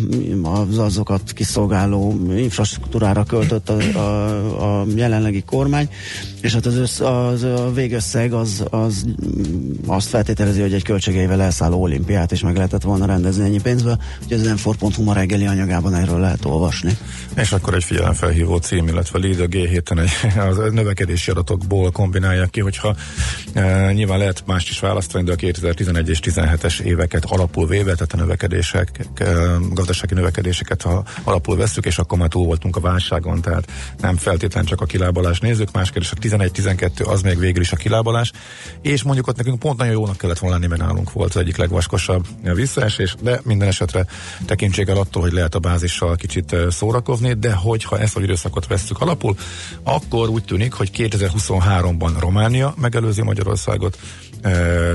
az azokat kiszolgáló infrastruktúrára költött a, a, a jelenlegi kormány, és hát az, össz, az a végösszeg az, az azt feltételezi, hogy egy költségeivel elszálló olimpiát is meg lehetett volna rendezni ennyi pénzből, hogy az m ma reggeli anyagában erről lehet olvasni. És akkor egy figyelemfelhívó cím, illetve Lead a G7-en egy, az növekedési adatokból kombinálják ki, hogyha e, nyilván lehet mást is választani, de a 2011 és 17-es éveket alapul véve, tehát a növekedések, gazdasági növekedéseket ha alapul veszük, és akkor már túl voltunk a válságon, tehát nem feltétlen csak a kilábalás. Nézzük, más kérdés, a 11-12 az még végül is a kilábalás, és mondjuk ott nekünk pont nagyon jónak kellett volna lenni, mert nálunk volt az egyik legvaskosabb visszaesés, de minden esetre tekintsék el attól, hogy lehet a bázissal kicsit szórakozni, de hogyha ezt a időszakot vesszük alapul, akkor úgy tűnik, hogy 2023-ban Románia megelőzi Magyarországot,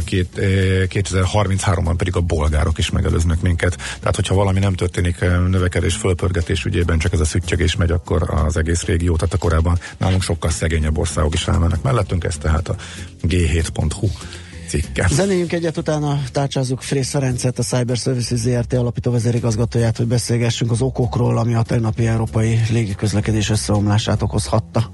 két, 2033-ban pedig a bolgárok is megelőznek minket. Tehát, hogyha valami nem történik növekedés, fölpörgetés ügyében, csak ez a szüttyögés megy, akkor az egész régió, tehát a korábban nálunk sokkal szegényebb országok is állnának mellettünk, ez tehát a g7.hu cikke. Zenéljünk egyet, utána tárcsázzuk Frész Ferencet, a Cyber Services ZRT alapító vezérigazgatóját, hogy beszélgessünk az okokról, ami a tegnapi európai légiközlekedés összeomlását okozhatta.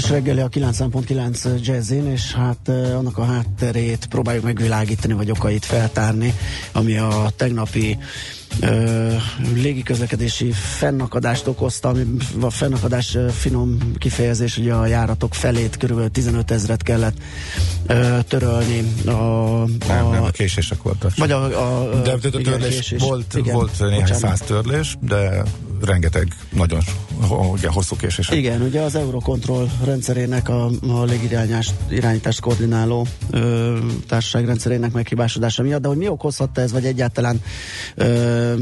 Millás reggeli a 9.9 jazzin, és hát uh, annak a hátterét próbáljuk megvilágítani, vagy okait feltárni, ami a tegnapi uh, légiközlekedési fennakadást okozta, ami a fennakadás uh, finom kifejezés, hogy a járatok felét körülbelül 15 ezret kellett uh, törölni. A, a, nem, nem, a késések voltak. Vagy a, a, de, de, de törlés, késés. volt, igen, volt néhány bocsánat. száz törlés, de rengeteg nagyon ugye, hosszú késés. Igen, ugye az Eurocontrol rendszerének, a, a légirányítást koordináló ö, társaság rendszerének meghibásodása miatt, de hogy mi okozhatta ez, vagy egyáltalán ö,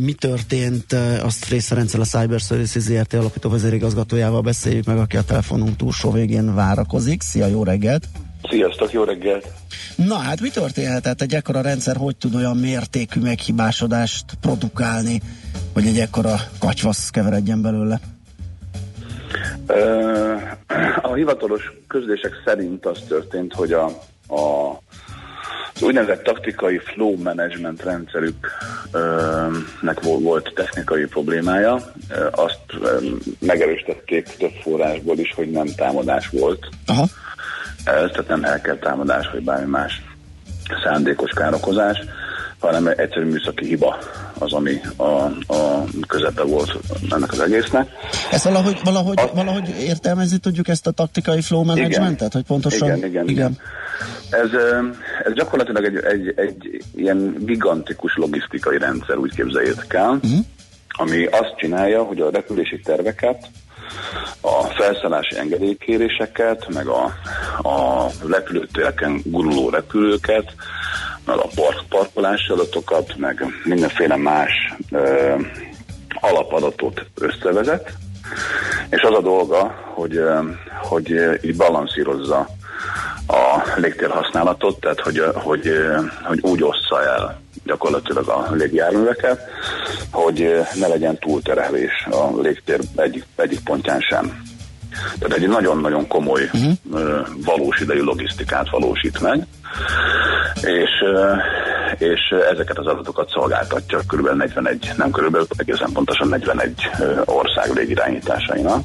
mi történt, azt Frész Ferenccel a Cyber Services ZRT alapító vezérigazgatójával beszéljük meg, aki a telefonunk túlsó végén várakozik. Szia, jó reggelt! Sziasztok, jó reggelt! Na hát mi történhetett? Egy ekkora rendszer hogy tud olyan mértékű meghibásodást produkálni, hogy egy ekkora katyvasz keveredjen belőle? A hivatalos közlések szerint az történt, hogy a, a az úgynevezett taktikai flow management rendszerüknek volt technikai problémája. Azt megerősítették több forrásból is, hogy nem támadás volt. Aha. Ez, tehát nem elkel támadás, vagy bármi más szándékos károkozás, hanem egyszerű műszaki hiba az, ami a, a közepe volt ennek az egésznek. Ezt valahogy, valahogy, a, valahogy értelmezni tudjuk ezt a taktikai flow managementet, igen, hogy pontosan... Igen, igen, igen. Ez, ez gyakorlatilag egy, egy, egy ilyen gigantikus logisztikai rendszer, úgy képzeljétek el, uh-huh. ami azt csinálja, hogy a repülési terveket, a felszállási engedélykéréseket, meg a, a repülőtéreken guruló repülőket, meg a park, parkolási adatokat, meg mindenféle más ö, alapadatot összevezet, és az a dolga, hogy, hogy így balanszírozza a légtér használatot, tehát hogy, hogy, hogy úgy ossza el gyakorlatilag a légjárműveket, hogy ne legyen túlterhelés a légtér egyik, egyik pontján sem. Tehát egy nagyon-nagyon komoly uh-huh. valós idejű logisztikát valósít meg, és, és ezeket az adatokat szolgáltatja kb. 41, nem kb. egészen pontosan 41 ország légirányításainak.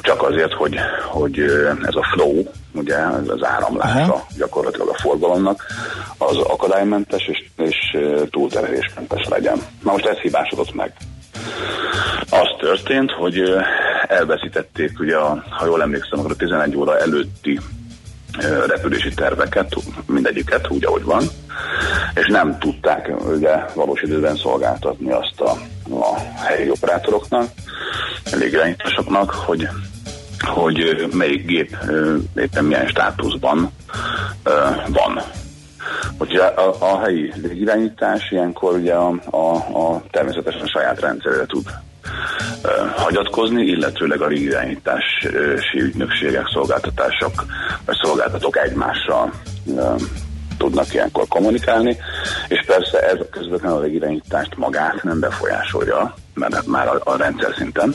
Csak azért, hogy, hogy ez a flow, ugye ez az áramlása Aha. gyakorlatilag a forgalomnak, az akadálymentes és, és túlterhelésmentes legyen. Na most ez hibásodott meg. Az történt, hogy elveszítették, ugye, a, ha jól emlékszem, akkor a 11 óra előtti repülési terveket, mindegyiket úgy, ahogy van, és nem tudták ugye valós időben szolgáltatni azt a, a helyi operátoroknak, légirányításoknak, hogy hogy melyik gép éppen milyen státuszban van. Ugye a, a helyi légirányítás ilyenkor ugye a, a, a természetesen a saját rendszerre tud hagyatkozni, illetőleg a irányítási ügynökségek, szolgáltatások vagy szolgáltatók egymással tudnak ilyenkor kommunikálni, és persze ez a közvetlenül a légirányítást magát nem befolyásolja, mert már a, a rendszer szinten.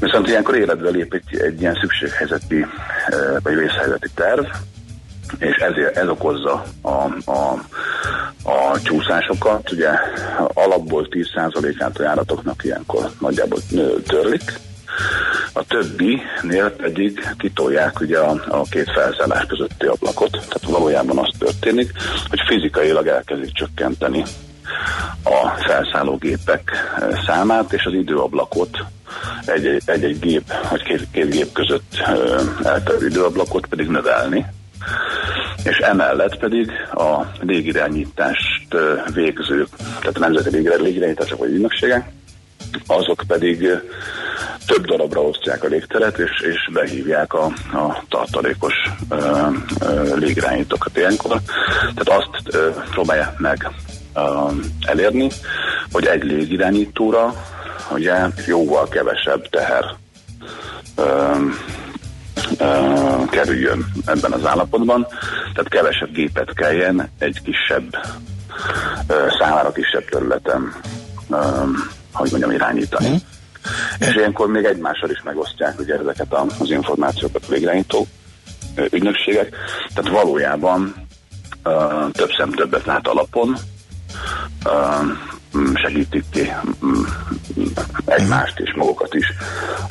Viszont ilyenkor életbe lép egy, egy ilyen szükséghelyzeti vagy vészhelyzeti terv, és ezért ez okozza a, a, a csúszásokat. Ugye alapból 10%-át a járatoknak ilyenkor nagyjából törlik, a többinél pedig kitolják ugye a, a két felszállás közötti ablakot. Tehát valójában az történik, hogy fizikailag elkezdik csökkenteni a felszállógépek számát, és az időablakot egy-egy gép, vagy két, két gép között eltelő időablakot pedig növelni, és emellett pedig a légirányítást végzők, tehát a nemzeti légirányítások vagy ügynökségek, azok pedig több darabra osztják a légteret, és, és behívják a, a tartalékos ö, ö, légirányítókat ilyenkor. Tehát azt ö, próbálják meg elérni, hogy egy légirányítóra ugye jóval kevesebb teher ö, ö, kerüljön ebben az állapotban, tehát kevesebb gépet kelljen egy kisebb ö, számára kisebb területen hogy mondjam, irányítani. Mm. És ilyenkor még egymással is megosztják ugye ezeket az információkat a végrehajtó ügynökségek. Tehát valójában uh, több szem többet lát alapon, uh, segítik ki egymást és magukat is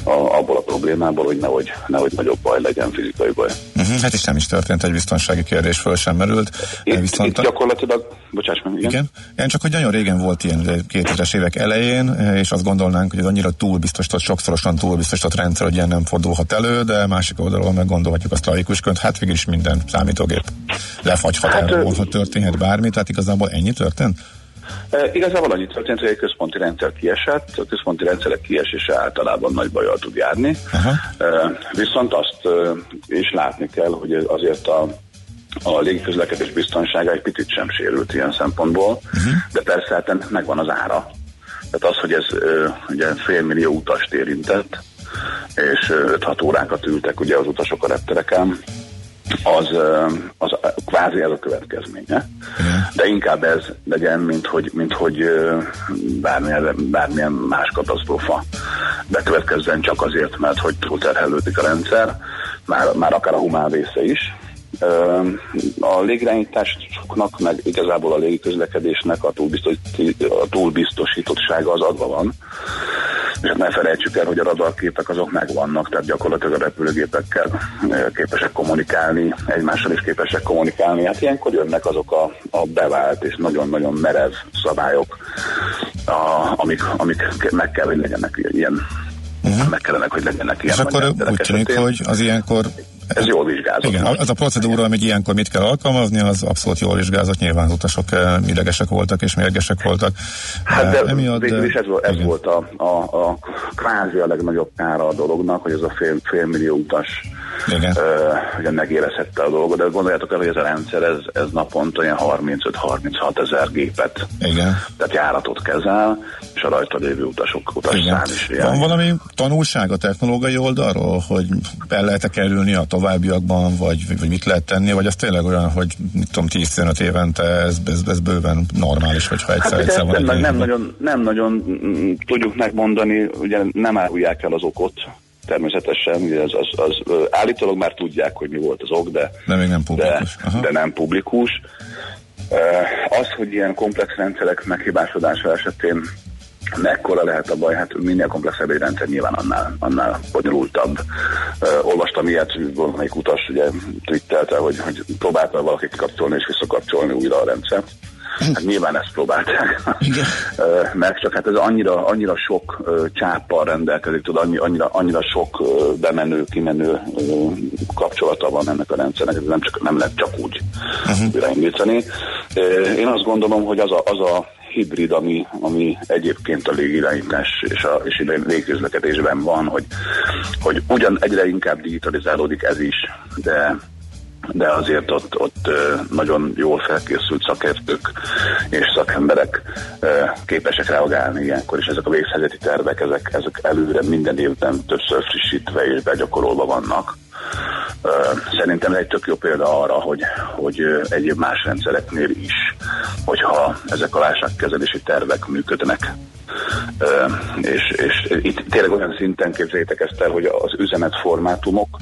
a, abból a problémából, hogy nehogy, nehogy nagyobb baj legyen, fizikai baj. Uh-huh, hát is nem is történt, egy biztonsági kérdés föl sem merült. Itt, viszont itt gyakorlatilag, bocsáss meg, igen. igen. Igen, csak hogy nagyon régen volt ilyen 2000-es évek elején, és azt gondolnánk, hogy ez annyira túlbiztosított, sokszorosan túlbiztosított rendszer, hogy ilyen nem fordulhat elő, de másik oldalról meg gondolhatjuk azt laikusként, hát végül is minden számítógép lefagyhat hát, el, ha történhet bármi, tehát igazából ennyi történt? E, igazából annyi történt, hogy egy központi rendszer kiesett, a központi rendszerek kiesése általában nagy bajjal tud járni, uh-huh. e, viszont azt e, is látni kell, hogy azért a a légiközlekedés biztonsága egy picit sem sérült ilyen szempontból, uh-huh. de persze hát ennek megvan az ára. Tehát az, hogy ez ugye félmillió utast érintett, és 5-6 órákat ültek ugye az utasok a reptereken, az, az kvázi ez a következménye. De inkább ez legyen, mint hogy, mint hogy bármilyen, bármilyen más katasztrófa bekövetkezzen csak azért, mert hogy túlterhelődik a rendszer, már, már akár a humán része is. A légirányításoknak, meg igazából a légiközlekedésnek a, a túlbiztosítottsága az adva van. És hát ne felejtsük el, hogy a radarképek azok megvannak, tehát gyakorlatilag a repülőgépekkel képesek kommunikálni, egymással is képesek kommunikálni. Hát ilyenkor jönnek azok a, a bevált és nagyon-nagyon merev szabályok, a, amik, amik meg kell, hogy legyenek ilyen uh-huh. meg kellene, hogy legyenek ilyen. És akkor úgy tűnik, hogy az ilyenkor ez jól vizsgázott. Igen, az a procedúra, amit ilyenkor mit kell alkalmazni, az abszolút jól vizsgázott. Nyilván az utasok idegesek voltak és mérgesek voltak. Hát de Emiatt, végül is ez, ez volt a, a, a kvázi a legnagyobb kára a dolognak, hogy ez a fél, fél millió utas igen. Uh, ugye megérezhette a dolgot, de gondoljátok el, hogy ez a rendszer, ez, ez naponta olyan 35-36 ezer gépet, Igen. tehát járatot kezel, és a rajta lévő utasok utasszám is. Ilyen. Van valami tanulság a technológiai oldalról, hogy el lehet kerülni a továbbiakban, vagy, vagy mit lehet tenni, vagy az tényleg olyan, hogy mit tudom, 10-15 évente ez, ez, ez bőven normális, vagy ha egyszer, hát, egyszer van nem, egy nem, nagyon, nem nagyon tudjuk megmondani, ugye nem árulják el az okot, természetesen, ugye ez az, az, az, állítólag már tudják, hogy mi volt az ok, de, de még nem publikus. De, de nem publikus. Az, hogy ilyen komplex rendszerek meghibásodása esetén mekkora lehet a baj, hát minél komplexebb egy rendszer nyilván annál, annál bonyolultabb. Uh, olvastam ilyet, valamelyik utas ugye twittelte, hogy, hogy próbálta valaki kapcsolni és visszakapcsolni újra a rendszert. Hát nyilván ezt próbálták meg, csak hát ez annyira, annyira sok csáppal rendelkezik, tudod, annyi, annyira, annyira sok bemenő, kimenő kapcsolata van ennek a rendszernek, ez nem, csak, nem lehet csak úgy uh-huh. újraindítani. Én azt gondolom, hogy az a, az a hibrid, ami, ami egyébként a légirányítás és a, és a légközlekedésben van, hogy, hogy ugyan egyre inkább digitalizálódik ez is, de de azért ott, ott nagyon jól felkészült szakértők és szakemberek képesek reagálni ilyenkor, és ezek a vészhelyzeti tervek, ezek, ezek előre minden évben többször frissítve és begyakorolva vannak. Szerintem ez egy tök jó példa arra, hogy, hogy egyéb más rendszereknél is, hogyha ezek a válságkezelési tervek működnek, és, és itt tényleg olyan szinten képzeljétek ezt el, hogy az üzenetformátumok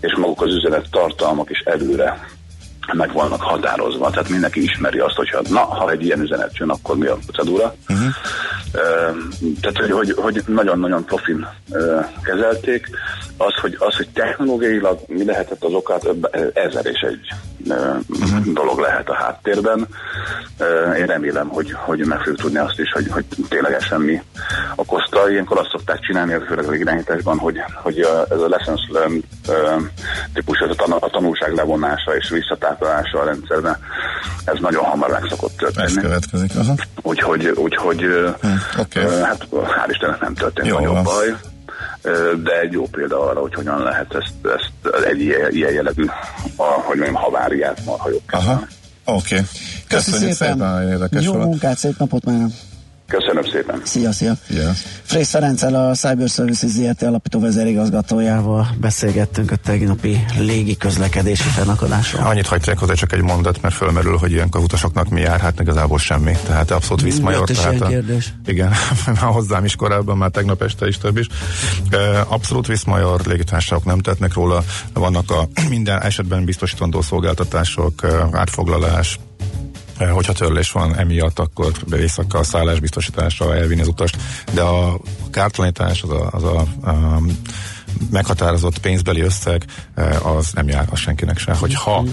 és maguk az üzenet tartalmak is előre meg vannak határozva, tehát mindenki ismeri azt, hogyha na, ha egy ilyen üzenet jön, akkor mi a procedúra. Uh-huh. Uh, tehát, hogy, hogy, hogy nagyon-nagyon profin kezelték. Az hogy, az, hogy technológiailag mi lehetett az okát, ezer és egy uh, uh-huh. dolog lehet a háttérben. Én remélem, hogy, hogy meg fogjuk tudni azt is, hogy, hogy ténylegesen mi okozta. Ilyenkor azt szokták csinálni, főleg a irányításban, hogy, hogy ez a lessons learned típus, ez a, tan- a tanulság levonása és visszatár átállása a rendszerben, ez nagyon hamar meg szokott történni. Ez következik. Aha. Úgyhogy, úgyhogy hm, okay. hát hál' Istennek nem történt Jó, nagyobb baj de egy jó példa arra, hogy hogyan lehet ezt, ezt egy ilyen, ilyen jellegű, a, hogy mondjam, haváriát marhajók Aha, oké. Okay. Köszönjük szépen. szépen Jó munkát, szép napot már. Köszönöm szépen. Szia, szia. Yeah. Frész Ferenccel a Cyber Services ZRT alapító vezérigazgatójával beszélgettünk a tegnapi légi közlekedési fennakadásról. Annyit hagyják hozzá csak egy mondat, mert fölmerül, hogy ilyenkor utasoknak mi jár, hát igazából semmi. Tehát abszolút viszmajor. Tehát a, kérdés. Igen, hozzám is korábban, már tegnap este is több is. Abszolút viszmajor légitársaságok nem tettnek róla, vannak a minden esetben biztosítandó szolgáltatások, átfoglalás, hogyha törlés van emiatt, akkor éjszaka a szállásbiztosításra elvinni az utast, de a kártalanítás az a, az a, a meghatározott pénzbeli összeg eh, az nem jár az senkinek se. Hogyha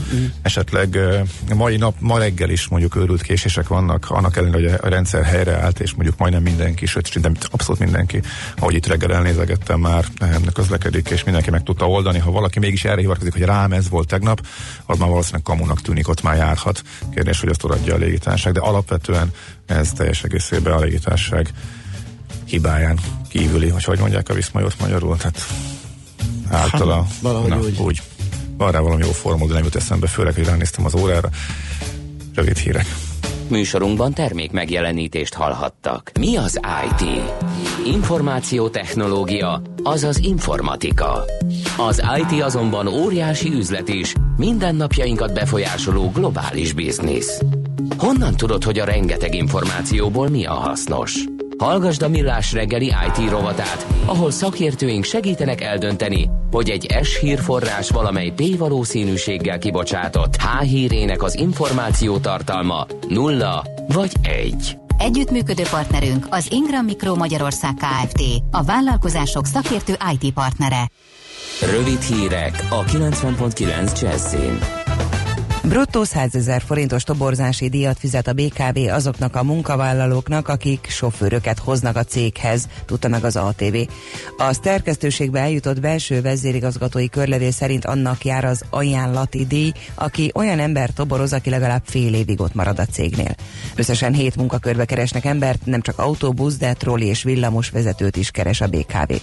esetleg eh, mai nap, ma reggel is mondjuk őrült késések vannak, annak ellenére, hogy a rendszer helyreállt, és mondjuk majdnem mindenki, sőt, szinte abszolút mindenki, ahogy itt reggel elnézegettem már, eh, közlekedik, és mindenki meg tudta oldani. Ha valaki mégis erre hivatkozik, hogy rám ez volt tegnap, az már valószínűleg kamunak tűnik, ott már járhat. Kérdés, hogy azt adja a légitárság, de alapvetően ez teljes egészében a légitárság hibáján kívüli, hogy hogy mondják a viszmajot magyarul, tehát általa. Hát, valahogy na, úgy. úgy. Van rá valami jó formul, de nem jut eszembe, főleg, hogy ránéztem az órára. Rövid hírek. műsorunkban termék megjelenítést hallhattak. Mi az IT? Információtechnológia, azaz informatika. Az IT azonban óriási üzlet is, mindennapjainkat befolyásoló globális biznisz. Honnan tudod, hogy a rengeteg információból mi a hasznos? Hallgasd a Millás reggeli IT rovatát, ahol szakértőink segítenek eldönteni, hogy egy S hírforrás valamely P valószínűséggel kibocsátott H hírének az információ tartalma nulla vagy egy. Együttműködő partnerünk az Ingram Micro Magyarország Kft. A vállalkozások szakértő IT partnere. Rövid hírek a 90.9 Jazzin. Bruttó 100 ezer forintos toborzási díjat fizet a BKV azoknak a munkavállalóknak, akik sofőröket hoznak a céghez, tudta meg az ATV. A szerkesztőségbe eljutott belső vezérigazgatói körlevél szerint annak jár az ajánlati díj, aki olyan ember toboroz, aki legalább fél évig ott marad a cégnél. Összesen hét munkakörbe keresnek embert, nem csak autóbusz, de trolli és villamos vezetőt is keres a BKV.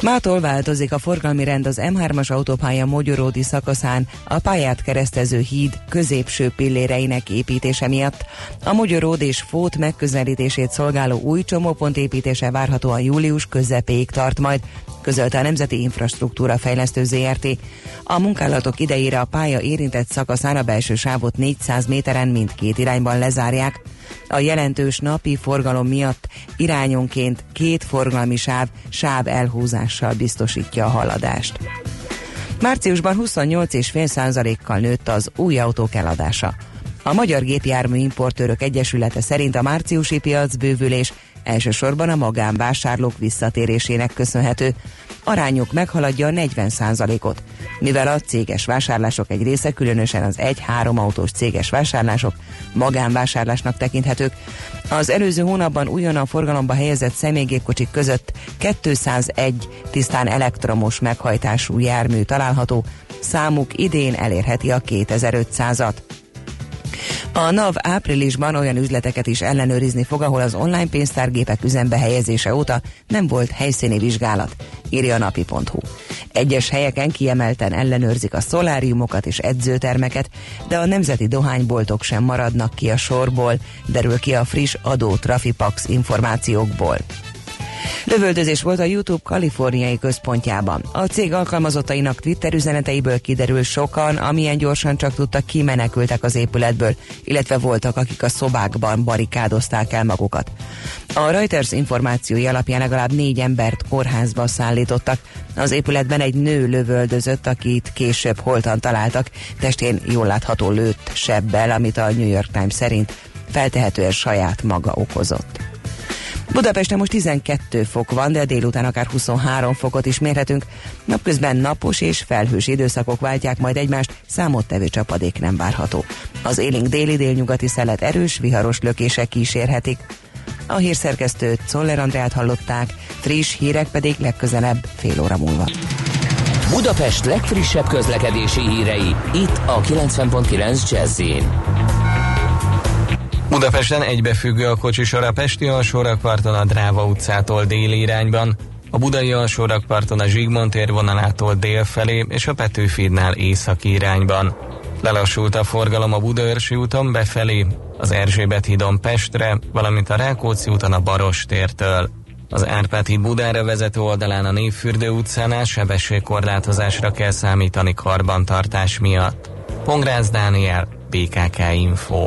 Mától változik a forgalmi rend az M3-as autópálya Mogyoródi szakaszán a pályát keresztező híd középső pilléreinek építése miatt. A Mogyoród és Fót megközelítését szolgáló új csomópont építése várhatóan július közepéig tart majd, közölte a Nemzeti Infrastruktúra Fejlesztő ZRT. A munkálatok idejére a pálya érintett szakaszán a belső sávot 400 méteren mindkét irányban lezárják. A jelentős napi forgalom miatt irányonként két forgalmi sáv sáv elhúzással biztosítja a haladást. Márciusban 28,5%-kal nőtt az új autók eladása. A Magyar Gépjármű Importőrök Egyesülete szerint a márciusi piacbővülés elsősorban a magánvásárlók visszatérésének köszönhető. Arányuk meghaladja a 40%-ot, mivel a céges vásárlások egy része, különösen az 1-3 autós céges vásárlások magánvásárlásnak tekinthetők. Az előző hónapban újonnan forgalomba helyezett személygépkocsik között 201 tisztán elektromos meghajtású jármű található, számuk idén elérheti a 2500-at. A NAV áprilisban olyan üzleteket is ellenőrizni fog, ahol az online pénztárgépek üzembe helyezése óta nem volt helyszíni vizsgálat, írja a napi.hu. Egyes helyeken kiemelten ellenőrzik a szoláriumokat és edzőtermeket, de a nemzeti dohányboltok sem maradnak ki a sorból, derül ki a friss adó Trafipax információkból. Lövöldözés volt a YouTube kaliforniai központjában. A cég alkalmazottainak Twitter üzeneteiből kiderül sokan, amilyen gyorsan csak tudtak kimenekültek az épületből, illetve voltak, akik a szobákban barikádozták el magukat. A Reuters információi alapján legalább négy embert kórházba szállítottak. Az épületben egy nő lövöldözött, akit később holtan találtak, testén jól látható lőtt sebbel, amit a New York Times szerint feltehetően saját maga okozott. Budapesten most 12 fok van, de délután akár 23 fokot is mérhetünk. Napközben napos és felhős időszakok váltják majd egymást, számottevő csapadék nem várható. Az élénk déli délnyugati szelet erős, viharos lökések kísérhetik. A hírszerkesztőt Czoller Andrát hallották, friss hírek pedig legközelebb fél óra múlva. Budapest legfrissebb közlekedési hírei, itt a 90.9 jazz Budapesten egybefüggő a kocsisor a Pesti alsórakparton a Dráva utcától déli irányban, a Budai alsórakparton a Zsigmond vonalától dél felé és a Petőfidnál északi irányban. Lelassult a forgalom a Budaörsi úton befelé, az Erzsébet hídon Pestre, valamint a Rákóczi úton a Baros tértől. Az Árpád híd Budára vezető oldalán a Névfürdő utcánál sebességkorlátozásra kell számítani karbantartás miatt. Pongrász Dániel, BKK Info.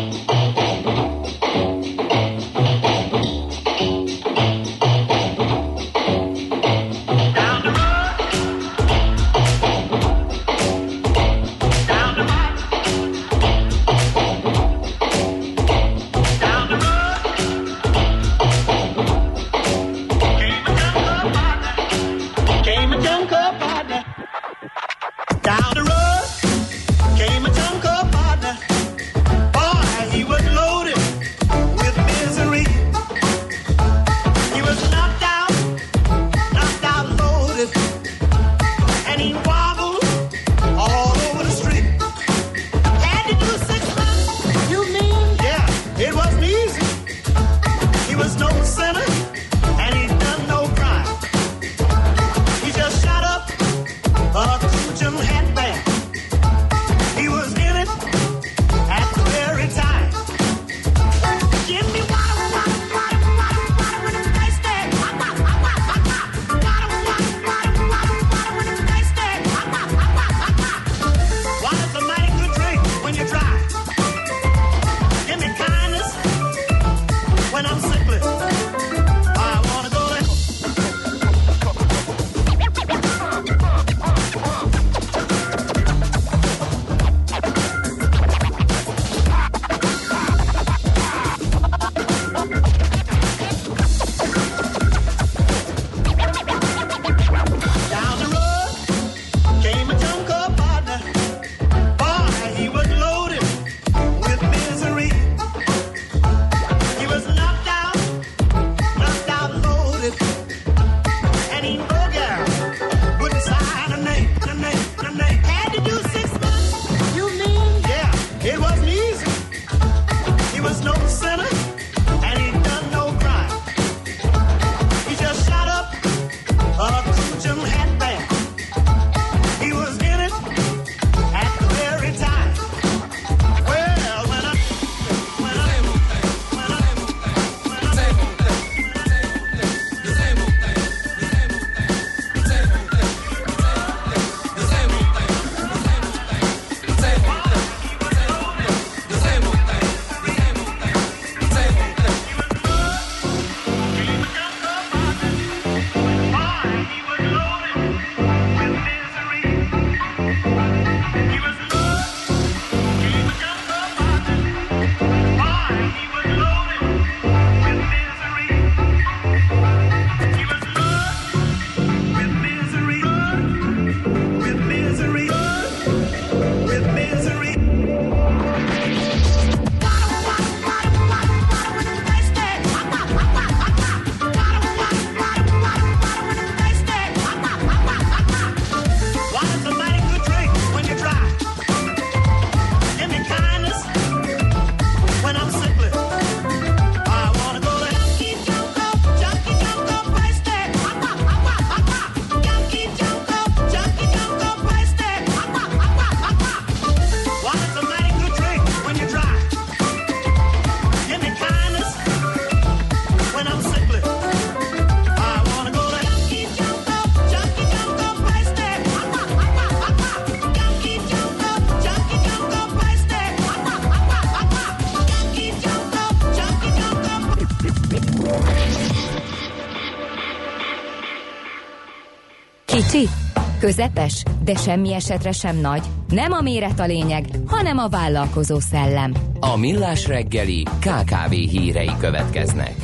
Közepes, de semmi esetre sem nagy. Nem a méret a lényeg, hanem a vállalkozó szellem. A Millás reggeli KKV hírei következnek.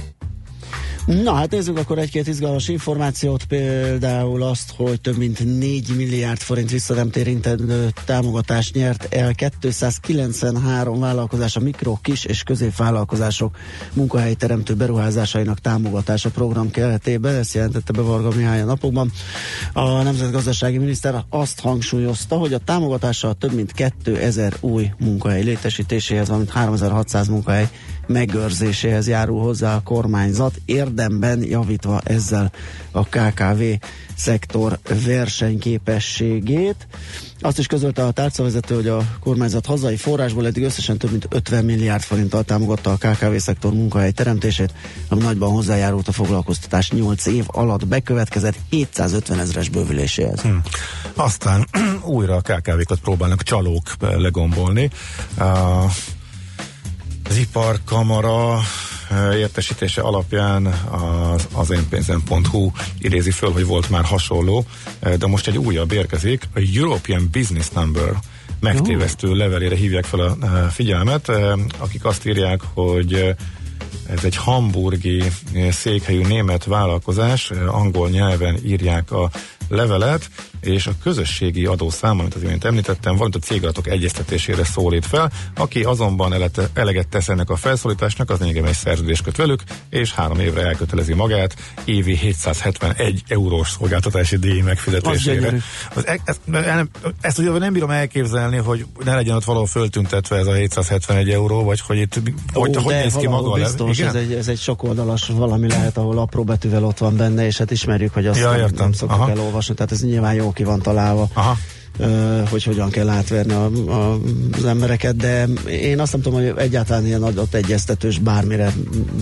Na hát nézzük akkor egy-két izgalmas információt, például azt, hogy több mint 4 milliárd forint visszanemtérintendő támogatást nyert el 293 vállalkozás a mikro, kis és középvállalkozások munkahelyteremtő beruházásainak támogatása program keretében, ezt jelentette be Varga Mihály a napokban. A Nemzetgazdasági Miniszter azt hangsúlyozta, hogy a támogatással több mint 2000 új munkahely létesítéséhez, valamint 3600 munkahely megőrzéséhez járul hozzá a kormányzat, érdemben javítva ezzel a KKV szektor versenyképességét. Azt is közölte a tárcavezető, hogy a kormányzat hazai forrásból eddig összesen több mint 50 milliárd forinttal támogatta a KKV szektor munkahely teremtését, ami nagyban hozzájárult a foglalkoztatás 8 év alatt bekövetkezett 750 ezres bővüléséhez. Hmm. Aztán újra a KKV-kat próbálnak csalók legombolni. Uh, az iparkamara értesítése alapján az, az énpénzem.hu idézi föl, hogy volt már hasonló, de most egy újabb érkezik, a European Business Number megtévesztő levelére hívják fel a figyelmet, akik azt írják, hogy ez egy hamburgi székhelyű német vállalkozás, angol nyelven írják a levelet, és a közösségi adószám, amit az imént említettem, valamint a cégadatok egyeztetésére szólít fel. Aki azonban elete, eleget tesz ennek a felszólításnak, az lényegében egy szerződést köt velük, és három évre elkötelezi magát évi 771 eurós szolgáltatási díj megfizetésére. Az, e- ezt, ezt, ezt ugye nem bírom elképzelni, hogy ne legyen ott valahol föltüntetve ez a 771 euró, vagy hogy itt Ó, hogy, hogy néz ki maga biztos, ez egy, ez egy sok oldalas valami lehet, ahol apró betűvel ott van benne, és hát ismerjük, hogy azt ja, nem, nem szoktuk elolvasni, tehát ez nyilván jó ki van találva. Aha hogy hogyan kell átverni a, a, az embereket, de én azt nem tudom, hogy egyáltalán ilyen adott egyeztetős bármire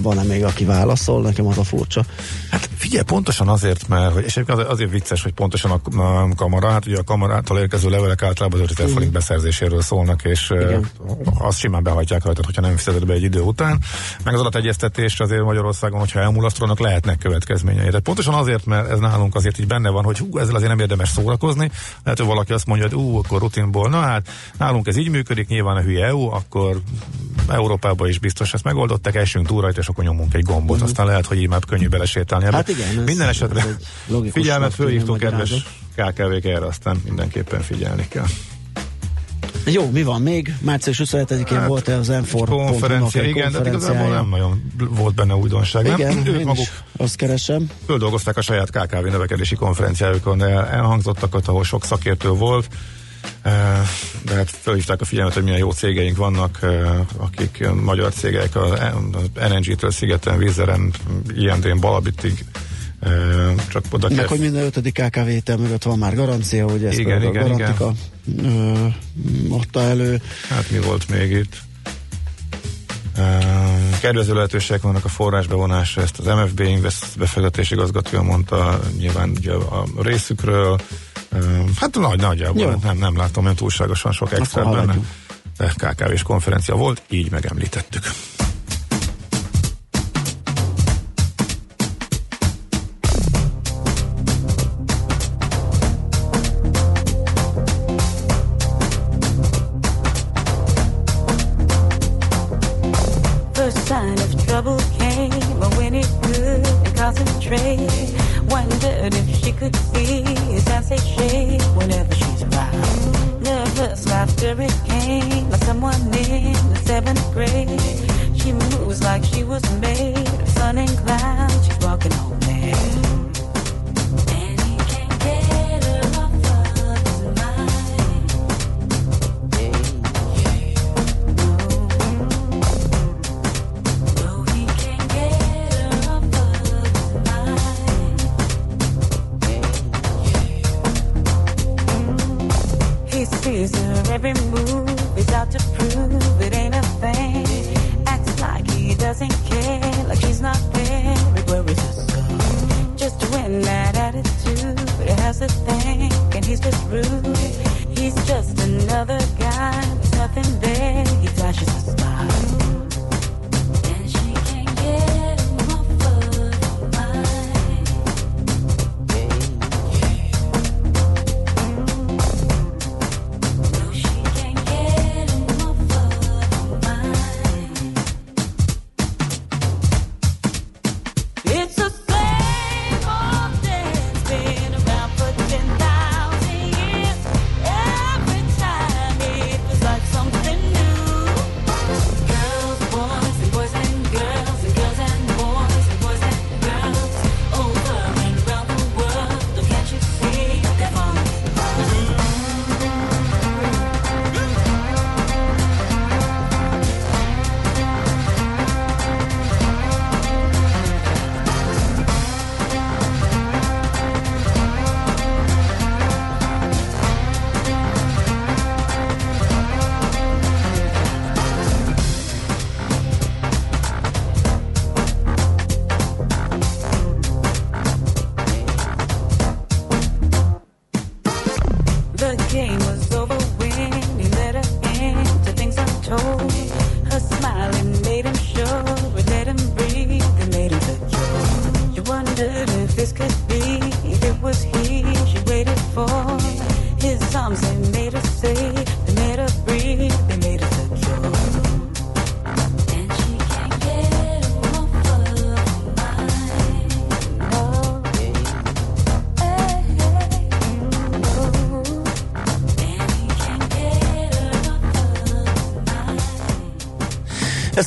van-e még, aki válaszol, nekem az a furcsa. Hát figyelj, pontosan azért, mert, hogy, és azért, azért vicces, hogy pontosan a, a kamara, hát ugye a kamarától érkező levelek általában az 5000 forint beszerzéséről szólnak, és Igen. azt simán behajtják rajta, hogyha nem fizeted be egy idő után. Meg az adategyeztetés azért Magyarországon, hogyha elmulasztanak, lehetnek következményei. Tehát pontosan azért, mert ez nálunk azért így benne van, hogy hú, ezzel azért nem érdemes szórakozni. Lehet, hogy valaki azt azt mondja, hogy ú, akkor rutinból, na hát nálunk ez így működik, nyilván a hülye EU, akkor Európában is biztos ezt megoldották, esünk túl rajta, és akkor nyomunk egy gombot, uh-huh. aztán lehet, hogy így már könnyű belesétálni. Hát igen, Minden esetre figyelmet fölhívtunk, kedves KKV-k erre, aztán mindenképpen figyelni kell. Jó, mi van még? Március 27-én hát, volt az m konferencia, igen, de igazából nem nagyon volt benne újdonság. Igen, nem? Ők maguk azt keresem. Földolgozták a saját KKV növekedési konferenciájukon, de elhangzottakat, ahol sok szakértő volt, de hát felhívták a figyelmet, hogy milyen jó cégeink vannak, akik magyar cégek, az NNG-től Szigeten, Vízeren, IND-n, Balabitig csak oda Meg, kell... hogy minden ötödik KKV mögött van már garancia, hogy ezt igen, igen, garantika igen. adta elő. Hát mi volt még itt? Kedvező lehetőségek vannak a forrásbevonásra, ezt az MFB Invest befektetési igazgatója mondta nyilván ugye a részükről. Hát nagy, nagyjából nem, nem látom olyan túlságosan sok extra benne. KKV-s konferencia volt, így megemlítettük.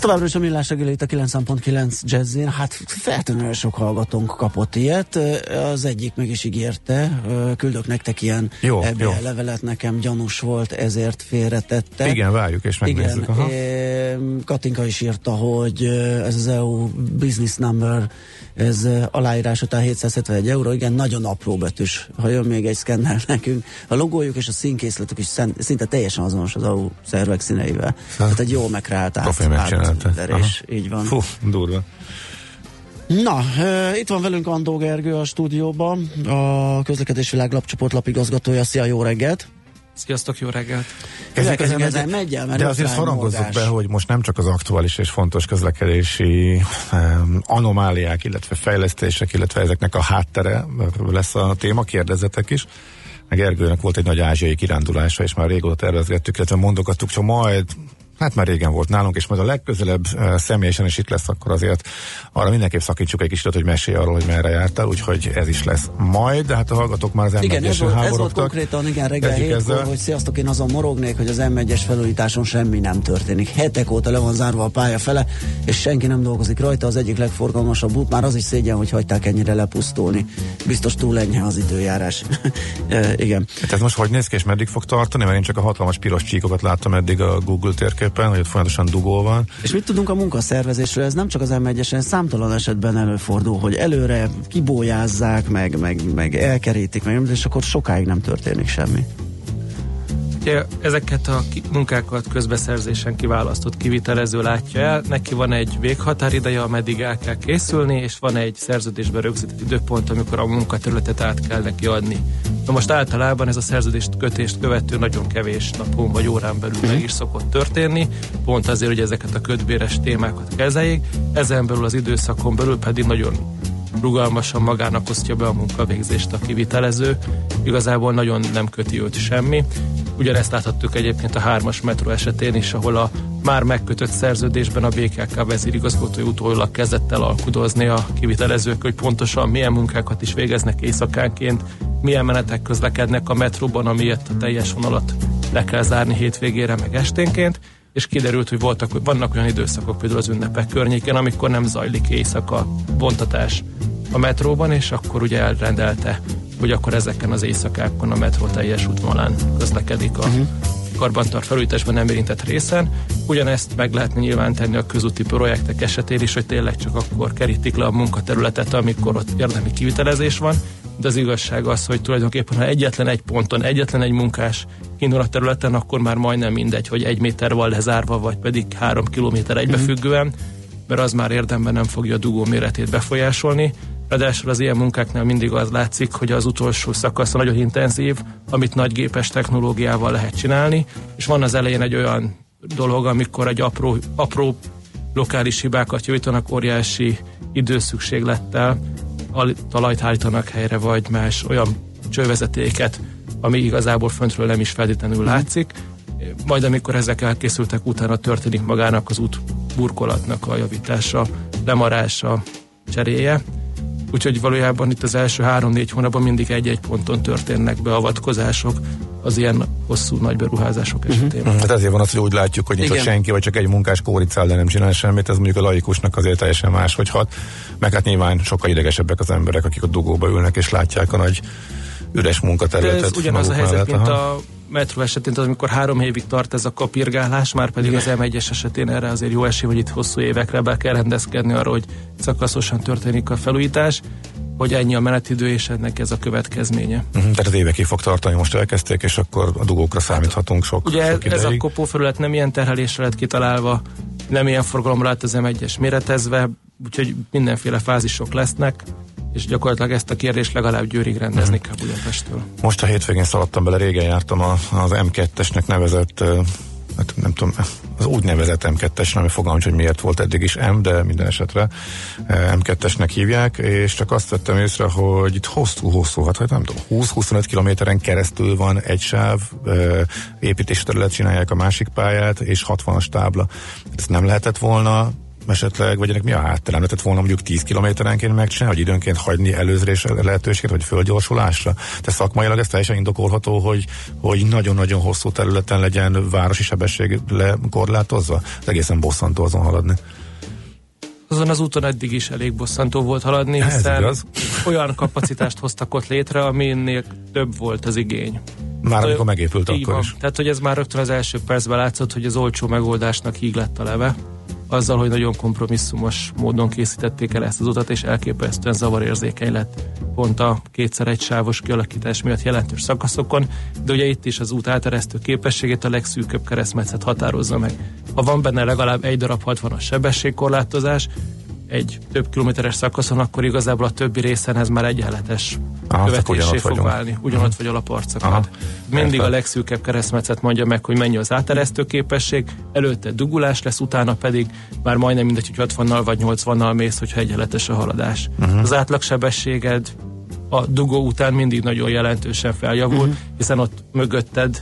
Továbbra is a millás reggeli itt a 9.9 jazzin. Hát feltétlenül sok hallgatónk kapott ilyet. Az egyik meg is ígérte. Küldök nektek ilyen Jó, EBL jó. levelet, nekem gyanús volt, ezért félretette. Igen, várjuk és megnézzük. Igen, Aha. Katinka is írta, hogy ez az EU business number, ez aláírás után 771 euró, igen, nagyon apró betűs. Ha jön még egy szkennel nekünk, a logójuk és a színkészletük is szinte teljesen azonos az EU szervek színeivel. Tehát egy jó megreált át, átverés, így van. Fú, durva. Na, e, itt van velünk Andó Gergő a stúdióban, a közlekedési világ lapcsoport lapigazgatója. Szia, jó reggelt! Sziasztok, jó reggelt! Következünk ezen megy el, mert De azért morgás. be, hogy most nem csak az aktuális és fontos közlekedési um, anomáliák, illetve fejlesztések, illetve ezeknek a háttere lesz a téma, kérdezzetek is. Meg Ergőnek volt egy nagy ázsiai kirándulása, és már régóta tervezgettük, illetve mondogattuk, csak majd Hát már régen volt nálunk, és majd a legközelebb személyesen is itt lesz, akkor azért arra mindenképp szakítsuk egy kicsit, hogy mesélj arról, hogy merre jártál, úgyhogy ez is lesz majd, de hát a hallgatók már az m Igen, ez volt, ez volt konkrétan, igen, reggel Kezdjük hétkor, ezzel. hogy sziasztok, én azon morognék, hogy az M1-es felújításon semmi nem történik. Hetek óta le van zárva a pálya fele, és senki nem dolgozik rajta, az egyik legforgalmasabb út, már az is szégyen, hogy hagyták ennyire lepusztulni. Biztos túl enyhe az időjárás. e, igen. Hát ez most hogy néz ki, és meddig fog tartani? Mert én csak a hatalmas piros csíkokat láttam eddig a Google térképen, hogy ott folyamatosan dugó van. És mit tudunk a munkaszervezésről? Ez nem csak az M1-esen, számtalan esetben előfordul, hogy előre kibójázzák, meg, meg, meg elkerítik, meg, és akkor sokáig nem történik semmi. Ugye ezeket a munkákat közbeszerzésen kiválasztott kivitelező látja el, neki van egy véghatárideje, ameddig el kell készülni, és van egy szerződésben rögzített időpont, amikor a munkaterületet át kell neki adni. Na most általában ez a szerződést kötést követő nagyon kevés napon vagy órán belül meg is szokott történni, pont azért, hogy ezeket a ködbéres témákat kezeljék, ezen belül az időszakon belül pedig nagyon rugalmasan magának osztja be a munkavégzést a kivitelező. Igazából nagyon nem köti őt semmi. Ugyanezt láthattuk egyébként a hármas metró esetén is, ahol a már megkötött szerződésben a BKK vezérigazgatói utólag kezdett el alkudozni a kivitelezők, hogy pontosan milyen munkákat is végeznek éjszakánként, milyen menetek közlekednek a metróban, amiért a teljes vonalat le kell zárni hétvégére meg esténként, és kiderült, hogy voltak, vannak olyan időszakok, például az ünnepek környékén, amikor nem zajlik éjszaka bontatás a metróban, és akkor ugye elrendelte, hogy akkor ezeken az éjszakákon a metró teljes útvonalán közlekedik a uh-huh. karbantart felújításban nem érintett részen. Ugyanezt meg lehetne nyilván tenni a közúti projektek esetén is, hogy tényleg csak akkor kerítik le a munkaterületet, amikor ott érdemi kivitelezés van, de az igazság az, hogy tulajdonképpen ha egyetlen egy ponton, egyetlen egy munkás indul a területen, akkor már majdnem mindegy, hogy egy méter van lezárva, vagy pedig három kilométer egybefüggően, mert az már érdemben nem fogja a dugó méretét befolyásolni. Ráadásul az ilyen munkáknál mindig az látszik, hogy az utolsó szakasz nagyon intenzív, amit nagygépes technológiával lehet csinálni, és van az elején egy olyan dolog, amikor egy apró, apró lokális hibákat javítanak óriási időszükséglettel, talajt állítanak helyre, vagy más olyan csővezetéket, ami igazából föntről nem is feltétlenül látszik. Majd amikor ezek elkészültek, utána történik magának az út burkolatnak a javítása, lemarása, cseréje. Úgyhogy valójában itt az első három-négy hónapban mindig egy-egy ponton történnek beavatkozások az ilyen hosszú nagy beruházások esetén. Uh-huh. Hát ezért van az, hogy úgy látjuk, hogy nincs senki, vagy csak egy munkás kóricál, de nem csinál semmit, ez mondjuk a laikusnak azért teljesen máshogy hat. Meg hát nyilván sokkal idegesebbek az emberek, akik a dugóba ülnek és látják a nagy üres De munkaterületet. ez ugyanaz a helyzet, mellett, mint aha. a metró esetén, tehát amikor három évig tart ez a kapirgálás, már pedig az M1-es esetén erre azért jó esély, hogy itt hosszú évekre be kell rendezkedni arra, hogy szakaszosan történik a felújítás, hogy ennyi a menetidő, és ennek ez a következménye. Uh-huh, tehát az évekig fog tartani, most elkezdték, és akkor a dugókra számíthatunk sok, Ugye sok ez a ideig. kopófelület nem ilyen terhelésre lett kitalálva, nem ilyen forgalomra lett az M1-es méretezve, úgyhogy mindenféle fázisok lesznek, és gyakorlatilag ezt a kérdést legalább Győrig rendezni kell Budapesttől. Most a hétvégén szaladtam bele, régen jártam a, az M2-esnek nevezett, hát nem tudom, az úgynevezett M2-es, ami fogalmam, hogy miért volt eddig is M, de minden esetre ö, M2-esnek hívják, és csak azt vettem észre, hogy itt hosszú-hosszú, hát hogy nem tudom, 20-25 kilométeren keresztül van egy sáv, ö, építési terület csinálják a másik pályát, és 60-as tábla. Ezt nem lehetett volna esetleg, vagy ennek mi a hátterem? Lehetett volna mondjuk 10 kilométerenként megcsinálni, hogy időnként hagyni előzés lehetőséget, vagy földgyorsulásra? Tehát szakmailag ez teljesen indokolható, hogy, hogy nagyon-nagyon hosszú területen legyen városi sebesség lekorlátozva? Ez egészen bosszantó azon haladni azon az úton eddig is elég bosszantó volt haladni, hiszen olyan kapacitást hoztak ott létre, aminél több volt az igény. Már amikor megépült akkor van. is. Tehát, hogy ez már rögtön az első percben látszott, hogy az olcsó megoldásnak híg lett a leve, azzal, hogy nagyon kompromisszumos módon készítették el ezt az utat, és elképesztően zavarérzékeny lett pont a kétszer egy sávos kialakítás miatt jelentős szakaszokon, de ugye itt is az út áteresztő képességét a legszűkebb keresztmetszet határozza meg. Ha van benne legalább egy darab 60-as sebességkorlátozás, egy több kilométeres szakaszon, akkor igazából a többi részen ez már egyenletes követésé fog válni. Ugyanott vagy alaparcakat. Mindig Értem. a legszűkebb keresztmetszet mondja meg, hogy mennyi az áteresztő képesség, előtte dugulás lesz, utána pedig már majdnem mindegy, hogy 60-nal vagy 80-nal mész, hogyha egyenletes a haladás. Uh-huh. Az átlagsebességed a dugó után mindig nagyon jelentősen feljavul, uh-huh. hiszen ott mögötted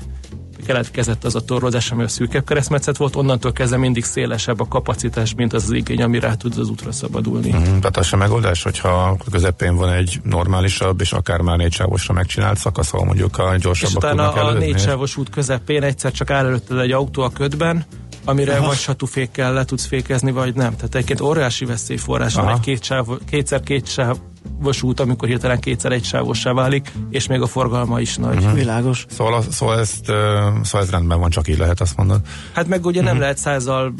keletkezett az a torlódás, ami a szűkebb keresztmetszet volt, onnantól kezdve mindig szélesebb a kapacitás, mint az az igény, ami rá tud az útra szabadulni. Mm, tehát az sem megoldás, hogyha közepén van egy normálisabb, és akár már négy sávosra megcsinált szakasz, ahol mondjuk a gyorsabbak és utána a négy sávos út közepén egyszer csak áll előtted egy autó a ködben, amire Aha. vagy satúfékkel le tudsz fékezni, vagy nem. Tehát egyébként óriási veszélyforrás van egy két sáv, kétszer két sáv út, amikor hirtelen kétszer egy sávossá válik, és még a forgalma is nagy. Uh-huh. Világos. Szóval, szóval, ezt, szóval ez rendben van, csak így lehet azt mondani. Hát meg ugye uh-huh. nem mhm. lehet százal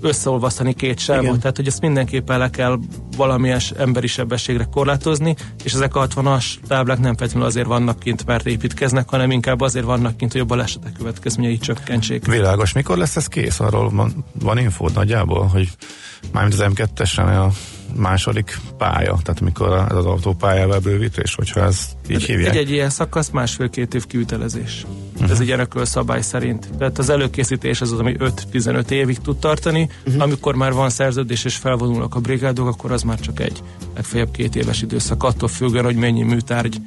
összeolvasztani két sávot, Igen. tehát hogy ezt mindenképpen le kell valamilyen emberi sebességre korlátozni, és ezek a 60-as táblák nem feltétlenül azért vannak kint, mert építkeznek, hanem inkább azért vannak kint, hogy a balesetek következményei csökkentsék. Világos, mikor lesz ez kész? Arról van, van infód nagyjából, hogy mármint az M2-esen a második pálya, tehát mikor ez az autópályával bővítés, hogyha ez így hívják? Egy-egy ilyen szakasz másfél-két év kiütelezés. Uh-huh. Ez egy örököl szabály szerint. Tehát az előkészítés az az, ami 5-15 évig tud tartani, uh-huh. amikor már van szerződés és felvonulnak a brigádok, akkor az már csak egy legfeljebb két éves időszak, attól függően, hogy mennyi műtárgy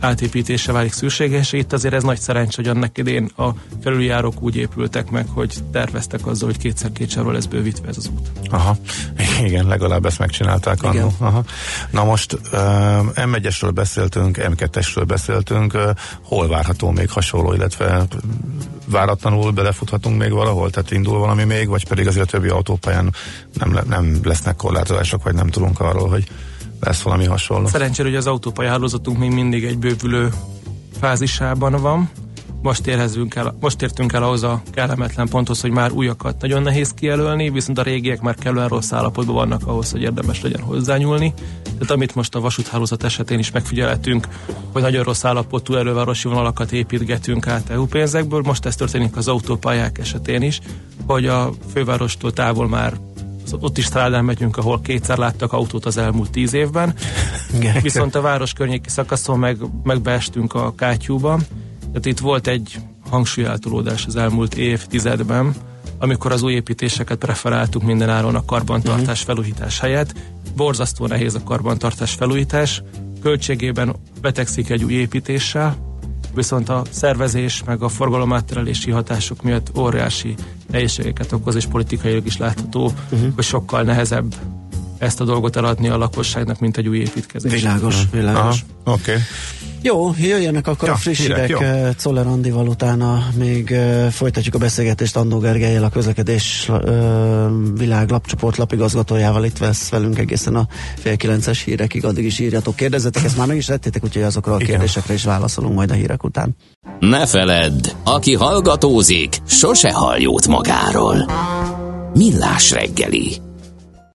átépítése válik szükséges. Itt azért ez nagy szerencs, hogy annak idén a felüljárók úgy épültek meg, hogy terveztek azzal, hogy kétszer két sávról lesz bővítve ez az út. Aha, igen, legalább ezt megcsinálták annó. Aha. Na most uh, M1-esről beszéltünk, M2-esről beszéltünk, hol várható még hasonló, illetve váratlanul belefuthatunk még valahol, tehát indul valami még, vagy pedig azért a többi autópályán nem, nem lesznek korlátozások, vagy nem tudunk arról, hogy lesz valami hasonló. Szerencsére, hogy az autópályahálózatunk még mindig egy bővülő fázisában van. Most, érhezünk el, most értünk el ahhoz a kellemetlen ponthoz, hogy már újakat nagyon nehéz kijelölni, viszont a régiek már kellően rossz állapotban vannak ahhoz, hogy érdemes legyen hozzányúlni. Tehát amit most a vasúthálózat esetén is megfigyelhetünk, hogy nagyon rossz állapotú elővárosi vonalakat építgetünk át EU pénzekből, most ez történik az autópályák esetén is, hogy a fővárostól távol már ott is strádán megyünk, ahol kétszer láttak autót az elmúlt tíz évben. Viszont a város környéki szakaszon meg, megbeestünk a kátyúba. Tehát itt volt egy hangsúlyáltolódás az elmúlt évtizedben, amikor az új építéseket preferáltuk mindenáron a karbantartás uh-huh. felújítás helyett. Borzasztó nehéz a karbantartás felújítás, költségében betegszik egy új építéssel, viszont a szervezés meg a forgalomátterelési hatások miatt óriási nehézségeket okoz, és politikailag is látható, uh-huh. hogy sokkal nehezebb ezt a dolgot eladni a lakosságnak, mint egy új építkezés. Világos, világos. Oké. Okay. Jó, jöjjenek akkor ja, a friss hírek eh, Czoller Andival utána még uh, folytatjuk a beszélgetést Andó Gergelyel, a közlekedés uh, világ lapcsoport lapigazgatójával itt vesz velünk egészen a fél kilences hírekig, addig is írjatok, kérdezzetek, ezt már meg is tettétek, úgyhogy azokra a Igen. kérdésekre is válaszolunk majd a hírek után. Ne feledd, aki hallgatózik, sose hall jót magáról. Millás reggeli